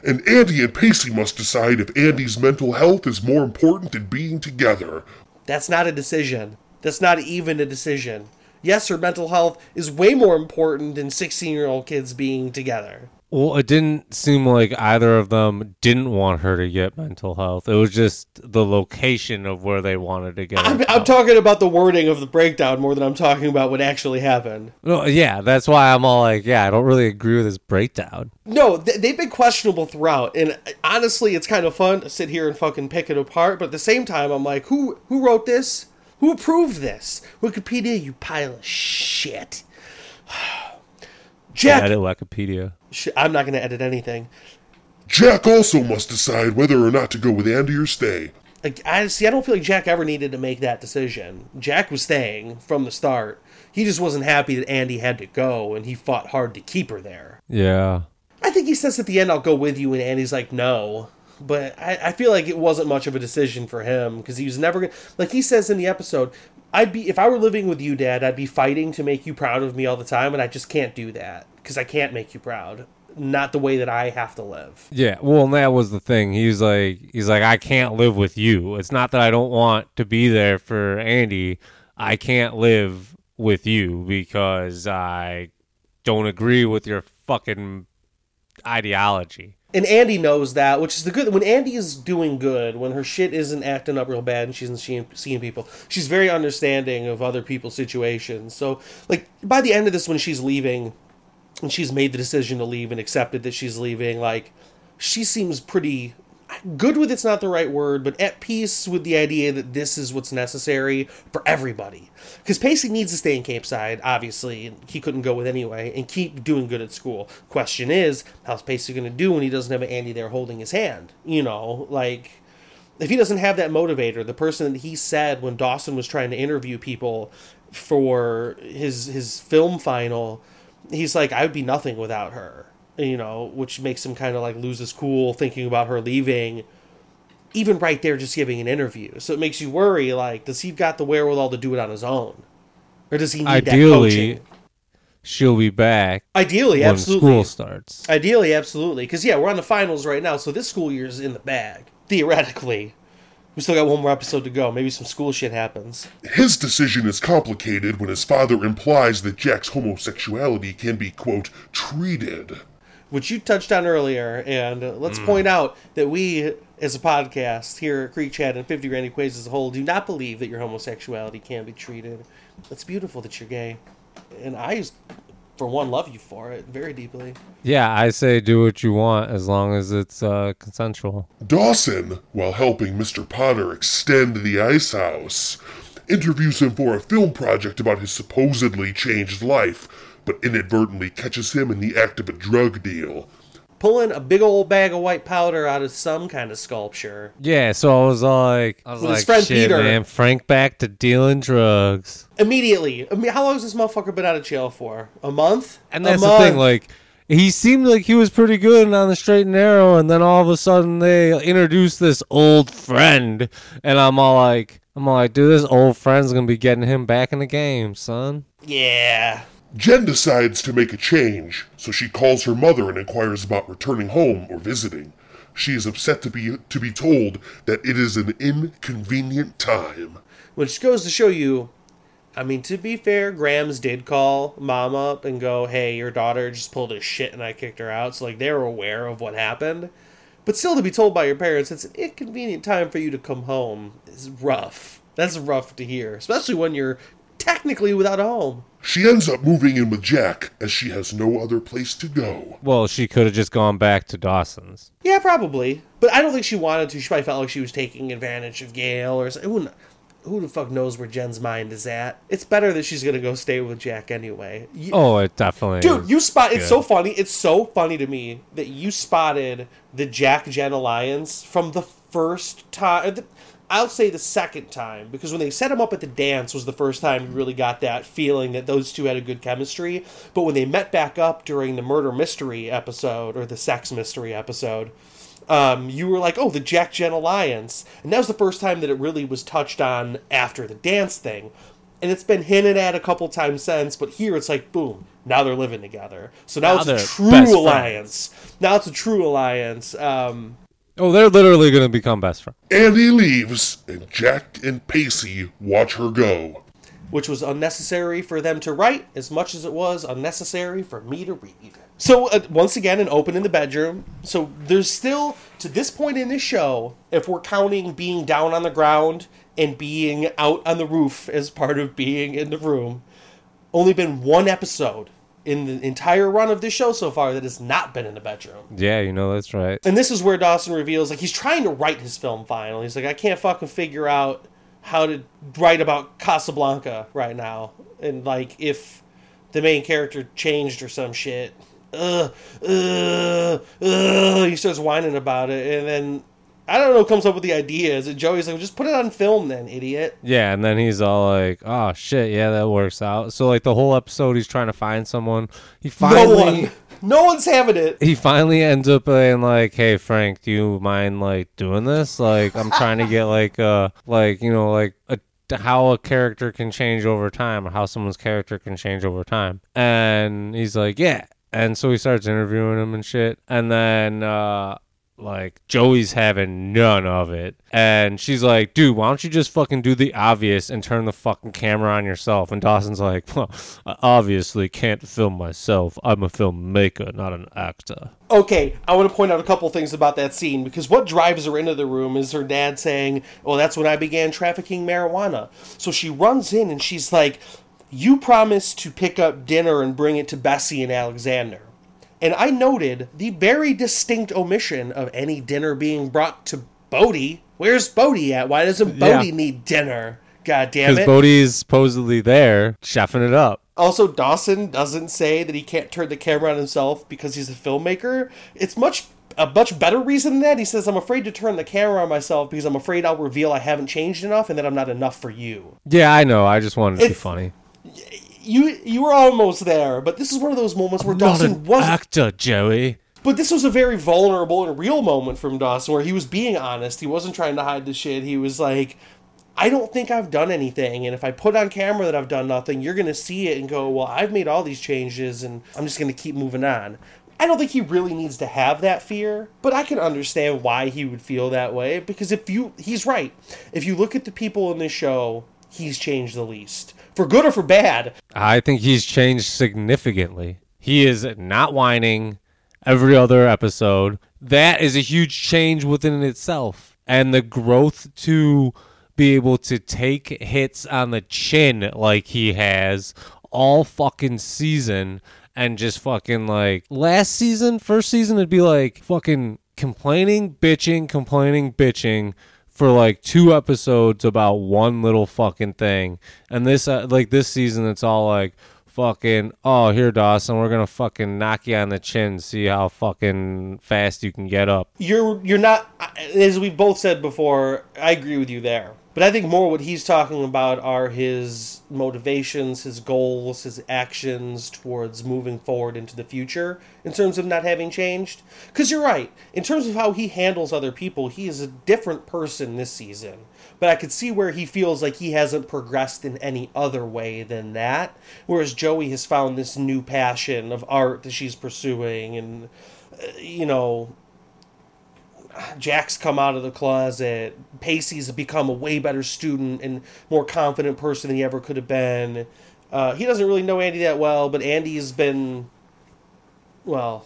And Andy and Pacey must decide if Andy's mental health is more important than being together. That's not a decision. That's not even a decision. Yes, her mental health is way more important than 16 year old kids being together. Well, it didn't seem like either of them didn't want her to get mental health. It was just the location of where they wanted to get. I'm, I'm talking about the wording of the breakdown more than I'm talking about what actually happened. No, yeah, that's why I'm all like, yeah, I don't really agree with this breakdown. No, th- they've been questionable throughout, and honestly, it's kind of fun to sit here and fucking pick it apart. But at the same time, I'm like, who who wrote this? Who approved this? Wikipedia, you pile of shit. Jack, Edit Wikipedia. Sh- I'm not going to edit anything. Jack also must decide whether or not to go with Andy or stay. Like, I see. I don't feel like Jack ever needed to make that decision. Jack was staying from the start. He just wasn't happy that Andy had to go, and he fought hard to keep her there. Yeah. I think he says at the end, "I'll go with you," and Andy's like, "No." But I, I feel like it wasn't much of a decision for him because he was never gonna. Like he says in the episode, "I'd be if I were living with you, Dad. I'd be fighting to make you proud of me all the time, and I just can't do that because I can't make you proud. Not the way that I have to live." Yeah, well, and that was the thing. He's like, he's like, I can't live with you. It's not that I don't want to be there for Andy. I can't live with you because I don't agree with your fucking ideology. And Andy knows that, which is the good. When Andy is doing good, when her shit isn't acting up real bad, and she's seeing, seeing people, she's very understanding of other people's situations. So, like by the end of this, when she's leaving, and she's made the decision to leave and accepted that she's leaving, like she seems pretty good with it's not the right word, but at peace with the idea that this is what's necessary for everybody. Because Pacey needs to stay in Capeside, obviously, and he couldn't go with anyway, and keep doing good at school. Question is, how's Pacey going to do when he doesn't have Andy there holding his hand? You know, like if he doesn't have that motivator, the person that he said when Dawson was trying to interview people for his his film final, he's like, I would be nothing without her. You know, which makes him kind of like lose his cool thinking about her leaving. even right there just giving an interview. So it makes you worry like does he got the wherewithal to do it on his own? Or does he need that Ideally, coaching? she'll be back Ideally, when absolutely. school starts. Ideally, absolutely. Because, yeah, we're on the finals right now, so this school year's in the bag. Theoretically. We still got one more episode to go. Maybe some school shit happens. His decision is complicated when his father implies that Jack's homosexuality can be, quote, treated. Which you touched on earlier. And uh, let's point out that we, as a podcast here at Creek Chat and 50 Grand Equations as a whole, do not believe that your homosexuality can be treated. It's beautiful that you're gay. And I, for one, love you for it very deeply. Yeah, I say do what you want as long as it's uh, consensual. Dawson, while helping Mr. Potter extend the ice house, interviews him for a film project about his supposedly changed life, but inadvertently catches him in the act of a drug deal. Pulling a big old bag of white powder out of some kind of sculpture. Yeah, so I was like, I was With his like, friend shit, Peter. man, Frank back to dealing drugs. Immediately. I mean, how long has this motherfucker been out of jail for? A month? And A that's the month. thing, like, he seemed like he was pretty good and on the straight and narrow, and then all of a sudden they introduced this old friend, and I'm all like, I'm all like, dude, this old friend's gonna be getting him back in the game, son. Yeah. Jen decides to make a change, so she calls her mother and inquires about returning home or visiting. She is upset to be to be told that it is an inconvenient time. Which goes to show you, I mean, to be fair, Grams did call mom up and go, hey, your daughter just pulled a shit and I kicked her out. So, like, they were aware of what happened. But still, to be told by your parents it's an inconvenient time for you to come home is rough. That's rough to hear, especially when you're technically without a home. She ends up moving in with Jack as she has no other place to go. Well, she could have just gone back to Dawson's. Yeah, probably. But I don't think she wanted to. She probably felt like she was taking advantage of Gail or something. Who, who the fuck knows where Jen's mind is at? It's better that she's gonna go stay with Jack anyway. You- Oh, it definitely. Dude, is. you spot. It's so funny. It's so funny to me that you spotted the Jack Jen alliance from the first time. I'll say the second time because when they set him up at the dance was the first time you really got that feeling that those two had a good chemistry. But when they met back up during the murder mystery episode or the sex mystery episode, um, you were like, "Oh, the Jack Jen alliance," and that was the first time that it really was touched on after the dance thing. And it's been hinted at a couple times since, but here it's like, boom, now they're living together. So now, Now it's a true friends. alliance. Now it's a true alliance. Um, Oh, they're literally gonna become best friends. Andy leaves, and Jack and Pacey watch her go. which was unnecessary for them to write as much as it was unnecessary for me to read. So uh, once again, an open in the bedroom. So there's still to this point in this show, if we're counting being down on the ground and being out on the roof as part of being in the room, only been one episode in the entire run of this show so far that has not been in the bedroom. Yeah, you know that's right. And this is where Dawson reveals like he's trying to write his film final. He's like, I can't fucking figure out how to write about Casablanca right now. And like if the main character changed or some shit. Ugh, ugh, ugh. He starts whining about it and then I don't know, who comes up with the ideas. And Joey's like, just put it on film then, idiot. Yeah, and then he's all like, "Oh shit, yeah, that works out." So like the whole episode, he's trying to find someone. He No finally, one. No one's having it. he finally ends up being like, "Hey Frank, do you mind like doing this? Like, I'm trying to get like uh like you know like a how a character can change over time or how someone's character can change over time." And he's like, "Yeah." And so he starts interviewing him and shit. And then uh like Joey's having none of it. And she's like, dude, why don't you just fucking do the obvious and turn the fucking camera on yourself? And Dawson's like, well, I obviously can't film myself. I'm a filmmaker, not an actor. Okay, I want to point out a couple things about that scene because what drives her into the room is her dad saying, "Well, that's when I began trafficking marijuana." So she runs in and she's like, "You promised to pick up dinner and bring it to Bessie and Alexander." And I noted the very distinct omission of any dinner being brought to Bodie. Where's Bodie at? Why doesn't Yeah. Bodie need dinner? God damn it. Bodie is supposedly there, chefing it up. Also, Dawson doesn't say that he can't turn the camera on himself because he's a filmmaker. It's much a much better reason than that. He says, "I'm afraid to turn the camera on myself because I'm afraid I'll reveal I haven't changed enough and that I'm not enough for you." Yeah, I know. I just wanted to be funny. You you were almost there, but this is one of those moments where Not Dawson an wasn't. actor, Joey. But this was a very vulnerable and real moment from Dawson where he was being honest. He wasn't trying to hide the shit. He was like, I don't think I've done anything. And if I put on camera that I've done nothing, you're going to see it and go, well, I've made all these changes and I'm just going to keep moving on. I don't think he really needs to have that fear, but I can understand why he would feel that way because if you, he's right. If you look at the people in this show, he's changed the least. For good or for bad. I think he's changed significantly. He is not whining every other episode. That is a huge change within itself. And the growth to be able to take hits on the chin like he has all fucking season and just fucking like last season, first season, it'd be like fucking complaining, bitching, complaining, bitching for like two episodes about one little fucking thing. And this, uh, like this season, it's all like, fucking oh here Dawson we're gonna fucking knock you on the chin see how fucking fast you can get up You're you're not as we both said before, I agree with you there. But I think more what he's talking about are his motivations, his goals, his actions towards moving forward into the future in terms of not having changed. Because you're right, in terms of how he handles other people, he is a different person this season. But I could see where he feels like he hasn't progressed in any other way than that. Whereas Joey has found this new passion of art that she's pursuing and, uh, you know, Jack's come out of the closet. Pacey's become a way better student and more confident person than he ever could have been. Uh, he doesn't really know Andy that well, but Andy's been, well,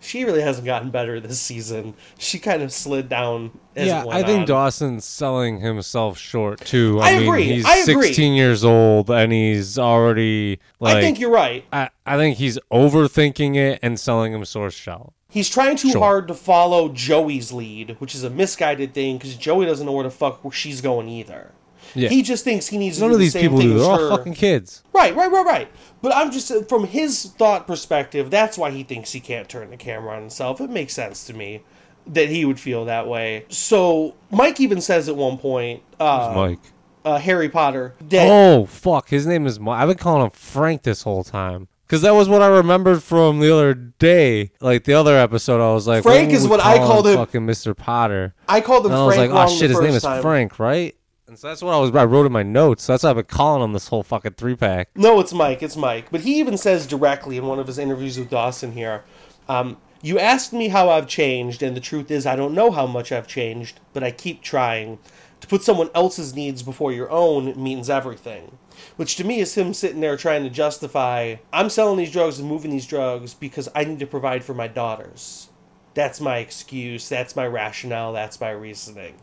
she really hasn't gotten better this season. She kind of slid down. As yeah i think on. Dawson's selling himself short too i, I mean agree, he's I agree. 16 years old and he's already like I think you're right. I, I think he's overthinking it and selling himself short He's trying too Sure. hard to follow Joey's lead, which is a misguided thing because Joey doesn't know where the fuck she's going either. Yeah. He just thinks he needs none to do of the these same people thing do as they're all her. fucking kids Right, right, right, right. But I'm just uh, from his thought perspective. That's why he thinks he can't turn the camera on himself. It makes sense to me that he would feel that way. So Mike even says at one point, uh, mike uh, Harry Potter, that Oh fuck! His name is. Mike. I've been calling him Frank this whole time because that was what I remembered from the other day. Like the other episode, I was like, Frank is what I called him. Fucking Mr. Potter. I called him And I was Frank like, oh shit, his name is time. Frank, right? And so that's what I was. I wrote in my notes. So that's what I've been calling him this whole fucking three pack. No, it's Mike. It's Mike. But he even says directly in one of his interviews with Dawson here um, You asked me how I've changed, and the truth is, I don't know how much I've changed, but I keep trying. To put someone else's needs before your own means everything. Which to me is him sitting there trying to justify I'm selling these drugs and moving these drugs because I need to provide for my daughters. That's my excuse. That's my rationale. That's my reasoning.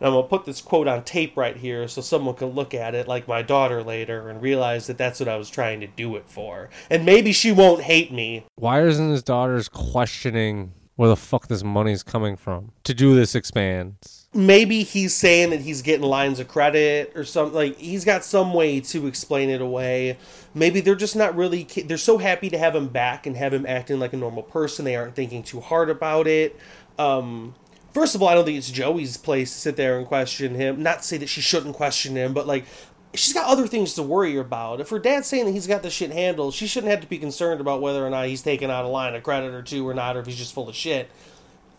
And I'm going to put this quote on tape right here so someone can look at it like my daughter later and realize that that's what I was trying to do it for. And maybe she won't hate me. Why isn't his daughters questioning where the fuck this money's coming from to do this expands? Maybe he's saying that he's getting lines of credit or something. Like, he's got some way to explain it away. Maybe they're just not really. They're so happy to have him back and have him acting like a normal person. They aren't thinking too hard about it. Um, first of all, I don't think it's Joey's place to sit there and question him. Not to say that she shouldn't question him, but like she's got other things to worry about. If her dad's saying that he's got the shit handled, she shouldn't have to be concerned about whether or not he's taking out a line of credit or two or not, or if he's just full of shit.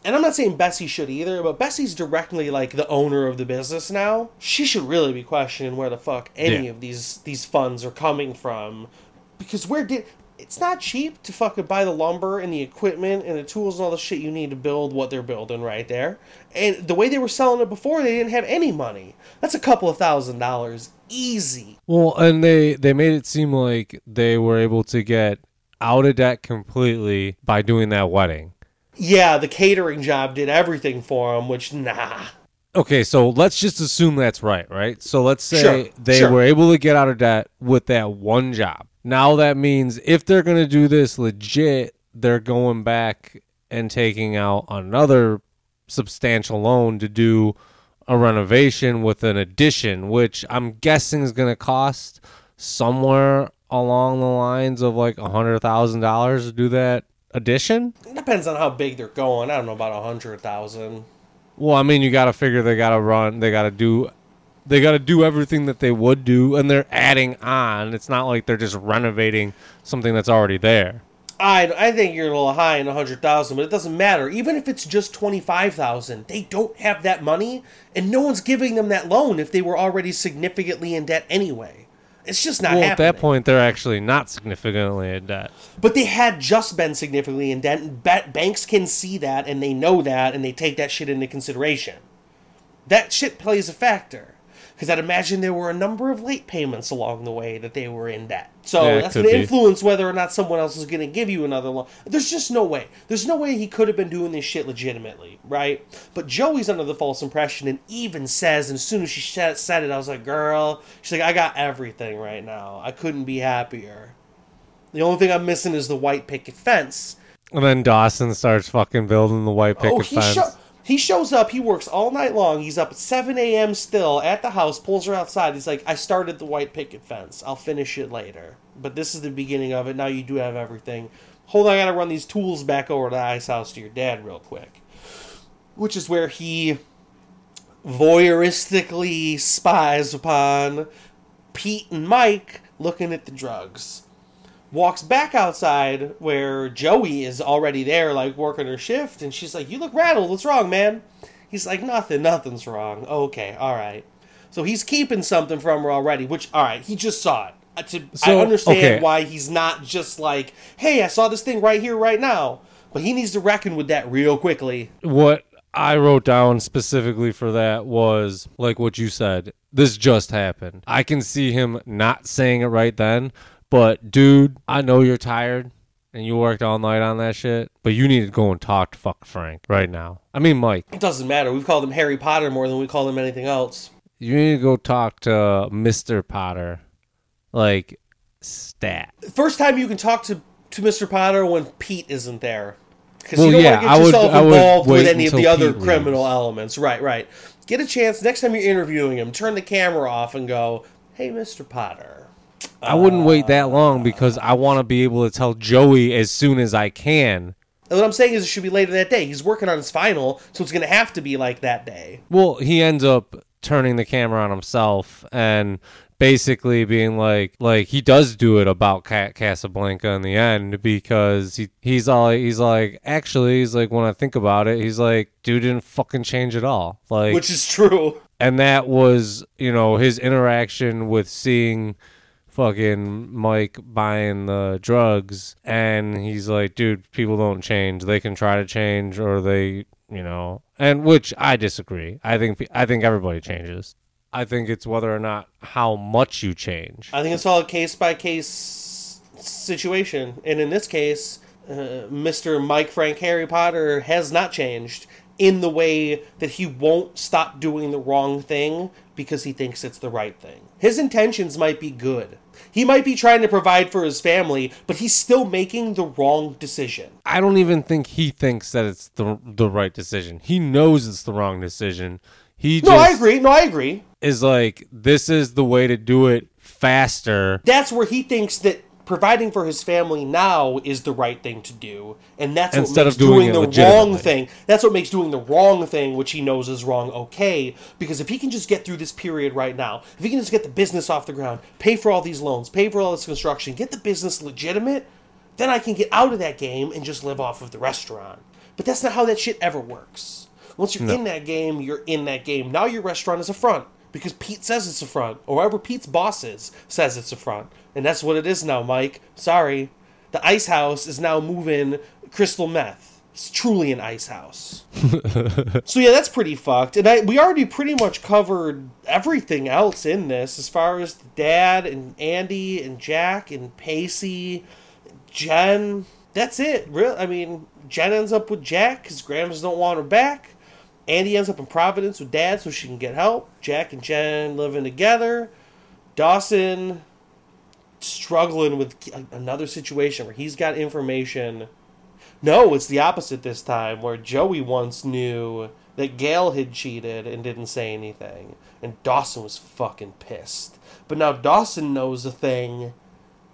And I'm not saying Bessie should either, but Bessie's directly like the owner of the business now. She should really be questioning where the fuck any Yeah. of these these funds are coming from, because where did it's not cheap to fucking buy the lumber and the equipment and the tools and all the shit you need to build what they're building right there. And the way they were selling it before, they didn't have any money. That's a couple of thousand dollars easy. Well, and they they made it seem like they were able to get out of debt completely by doing that wedding. Yeah, the catering job did everything for them, which nah. Okay, so let's just assume that's right, right? So let's say Sure, they sure. were able to get out of debt with that one job. Now that means if they're going to do this legit, they're going back and taking out another substantial loan to do a renovation with an addition, which I'm guessing is going to cost somewhere along the lines of like a hundred thousand dollars to do that addition. It depends on how big they're going. I don't know about a hundred thousand. Well, I mean, you got to figure they got to run, they got to do, they got to do everything that they would do, and they're adding on. It's not like they're just renovating something that's already there. I, I think you're a little high in 100,000, but it doesn't matter. Even if it's just 25,000, they don't have that money, and no one's giving them that loan if they were already significantly in debt anyway. It's just not well, at that point, they're actually not significantly in debt. But they had just been significantly in debt. and ba- banks can see that, and they know that, and they take that shit into consideration. That shit plays a factor. Because I'd imagine there were a number of late payments along the way that they were in debt. So Yeah, that's going to influence whether or not someone else is going to give you another loan. There's just no way. There's no way he could have been doing this shit legitimately, right? But Joey's under the false impression and even says, and as soon as she said it, I was like, girl, she's like, I got everything right now. I couldn't be happier. The only thing I'm missing is the white picket fence. And then Dawson starts fucking building the white oh, picket oh, fence. sho- he shows up. He works all night long. He's up at 7 a.m. still at the house. Pulls her outside. He's like, "I started the white picket fence. I'll finish it later. But this is the beginning of it. Now you do have everything. Hold on, I gotta run these tools back over to the ice house to your dad real quick." Which is where he voyeuristically spies upon Pete and Mike looking at the drugs. Walks back outside where Joey is already there, like working her shift, and she's like, You look rattled. What's wrong, man? He's like, Nothing, nothing's wrong. Okay, alright. So he's keeping something from her already, which, alright, he just saw it. Uh, To, I understand okay. why he's not just like, Hey, I saw this thing right here, right now. But he needs to reckon with that real quickly. what I wrote down specifically for that was like what you said. This just happened. I can see him not saying it right then, but dude, I know you're tired and you worked all night on that shit, but you need to go and talk to fuck Frank right now. I mean, Mike, It doesn't matter. We've called him Harry Potter more than we call him anything else. you need to go talk to Mr. Potter. Like, stat. First time you can talk to, to Mr. Potter when Pete isn't there. Because Well, you don't yeah, want to get I yourself would involved with any of the until other Pete criminal leaves. elements. Right, right. Get a chance next time you're interviewing him, turn the camera off and go, Hey, Mr. Potter. I wouldn't wait that long because I want to be able to tell Joey as soon as I can. What I'm saying is it should be later that day. He's working on his final, so it's going to have to be like that day. Well, he ends up turning the camera on himself and basically being like, like he does do it about Ca- Casablanca in the end because he he's all he's like, actually, he's like when I think about it, he's like, dude didn't fucking change at all, like, Which is true. and that was you know his interaction with seeing fucking Mike buying the drugs and he's like dude people don't change they can try to change or they you know and which I disagree I think I think everybody changes I think it's whether or not how much you change I think it's all a case by case situation. And in this case, uh, Mr. Mike Frank Harry Potter has not changed in the way that he won't stop doing the wrong thing because he thinks it's the right thing. His intentions might be good. He might be trying to provide for his family, but he's still making the wrong decision. I don't even think he thinks that it's the the right decision he knows it's the wrong decision he No, I agree. No, I agree. is like this is the way to do it faster That's where he thinks that providing for his family now is the right thing to do, and that's what Instead makes of doing it the wrong thing. That's what makes doing the wrong thing, which he knows is wrong, okay. Because if he can just get through this period right now, if he can just get the business off the ground, pay for all these loans, pay for all this construction, get the business legitimate, then I can get out of that game and just live off of the restaurant. But that's not how that shit ever works. Once you're in that game, you're in that game. Now your restaurant is a front because Pete says it's a front, or whoever Pete's boss is says it's a front, and that's what it is now, Mike. Sorry, the ice house is now moving crystal meth. It's truly an ice house. so yeah, that's pretty fucked. And I we already pretty much covered everything else in this, as far as the dad and Andy and Jack and Pacey, Jen. That's it. Real. I mean, Jen ends up with Jack because Grams don't want her back. Andy ends up in Providence with Dad so she can get help. Jack and Jen living together. Dawson struggling with another situation where he's got information. No, it's the opposite this time, where Joey once knew that Gale had cheated and didn't say anything, and Dawson was fucking pissed. But now Dawson knows a thing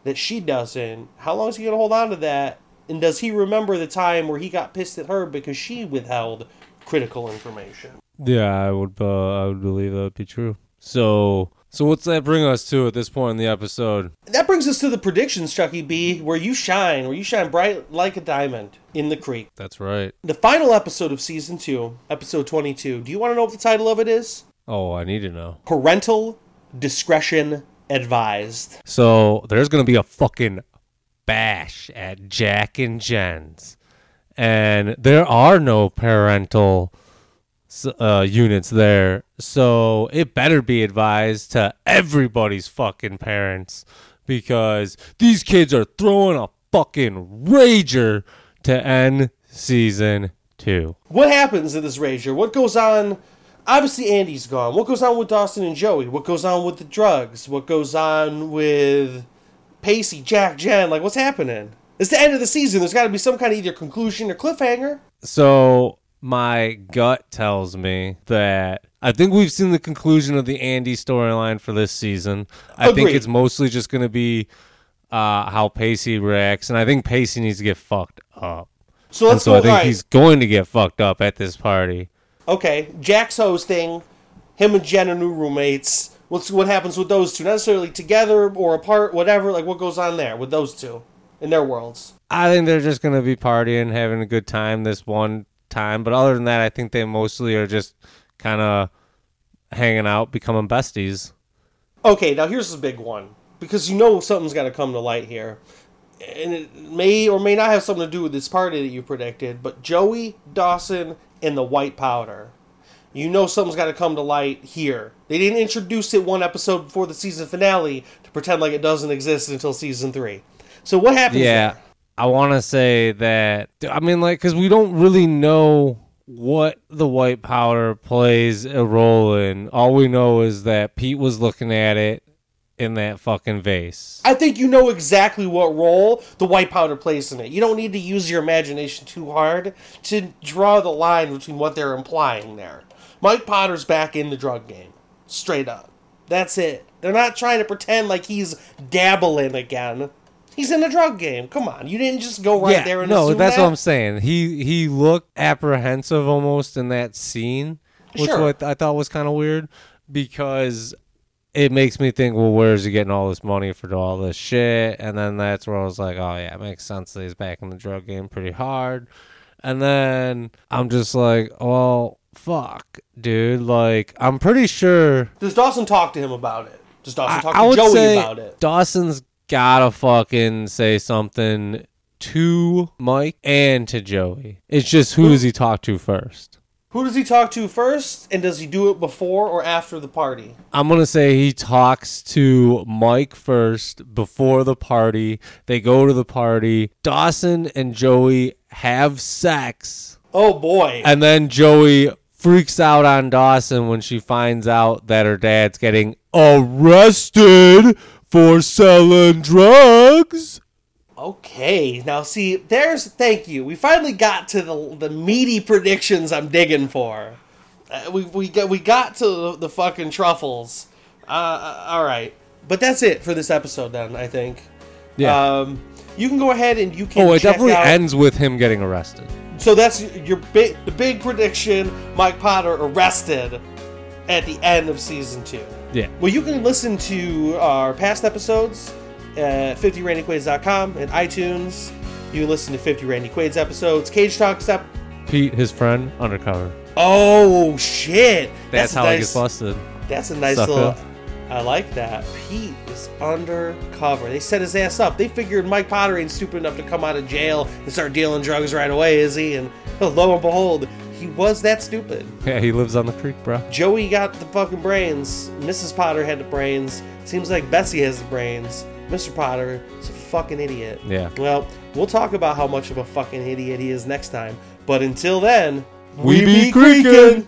that she doesn't. How long is he gonna hold on to that? And does he remember the time where he got pissed at her because she withheld critical information? Yeah, I would. Uh, I would believe that would be true. So So what's that bring us to at this point in the episode? That brings us to the predictions, Tzhukie B, where you shine, where you shine bright like a diamond in the creek. That's right. The final episode of season two, episode 22. Do you want to know what the title of it is? Oh, I need to know. Parental discretion advised. So there's gonna be a fucking bash at Jack and Jen's, and there are no parental uh, units there. So it better be advised to everybody's fucking parents because these kids are throwing a fucking rager to end season two. What happens in this Rager? What goes on? Obviously, Andy's gone. What goes on with Dawson and Joey? What goes on with the drugs? What goes on with Pacey, Jack, Jen? Like, what's happening? It's the end of the season. There's got to be some kind of either conclusion or cliffhanger. So my gut tells me that I think we've seen the conclusion of the Andy storyline for this season. I think it's mostly just going to be uh, how Pacey reacts, and I think Pacey needs to get fucked up. So let's so go. I think right. he's going to get fucked up at this party. Okay, Jack's hosting. Him and Jen are new roommates. What's what happens with those two? Not necessarily together or apart, whatever. Like, what goes on there with those two in their worlds? I think they're just going to be partying, having a good time this one time. But other than that, I think they mostly are just kind of hanging out, becoming besties. Okay, now here's the big one because you know something's got to come to light here, and it may or may not have something to do with this party that you predicted. But Joey Dawson and the white powder, you know something's got to come to light here. They didn't introduce it one episode before the season finale to pretend like it doesn't exist until season three. So what happens? Yeah, there? I want to say that. I mean, like, because we don't really know what the white powder plays a role in. All we know is that Pete was looking at it in that fucking vase. I think you know exactly what role the white powder plays in it. You don't need to use your imagination too hard to draw the line between what they're implying there. Mike Potter's back in the drug game. Straight up. That's it. They're not trying to pretend like he's dabbling again. He's in the drug game. Come on. You didn't just go right there and no, that's that. what I'm saying. He he looked apprehensive almost in that scene, which Sure. what I thought was kind of weird because it makes me think, well, where's he getting all this money for all this shit? And then that's where I was like, oh yeah, it makes sense that he's back in the drug game pretty hard. And then I'm just like, well, fuck, dude. Like, I'm pretty sure. Does Dawson talk to him about it? Does Dawson I, talk I to would Joey say about it? Dawson's gotta fucking say something to Mike and to Joey. It's just who does he talk to first? Who does he talk to first? And does he do it before or after the party? I'm gonna say he talks to Mike first before the party. They go to the party. Dawson and Joey have sex, Oh boy. and then Joey freaks out on Dawson when she finds out that her dad's getting arrested for selling drugs. Okay, now see, there's thank you. We finally got to the the meaty predictions I'm digging for. Uh, we we got we got to the, the fucking truffles. Uh, Uh, all right, but that's it for this episode. Then I think. Yeah. Um, you can go ahead and you can. oh, it definitely out- ends with him getting arrested. So that's your big the big prediction. Mike Potter arrested at the end of season two. Yeah. Well, you can listen to our past episodes at 50randyquades.com and iTunes. You can listen to 50 Randy Quaid's episodes. Cage Talk step. Pete, his friend, undercover. Oh shit! That's, a how nice, he gets busted. That's a nice Sucker. little. I like that. Pete is undercover. They set his ass up. They figured Mike Potter ain't stupid enough to come out of jail and start dealing drugs right away, is he? And lo and behold, he was that stupid. Yeah, he lives on the creek, bro. Joey got the fucking brains. Mrs. Potter had the brains. Seems like Bessie has the brains. Mr. Potter is a fucking idiot. Yeah. Well, we'll talk about how much of a fucking idiot he is next time. But until then, We be creaking.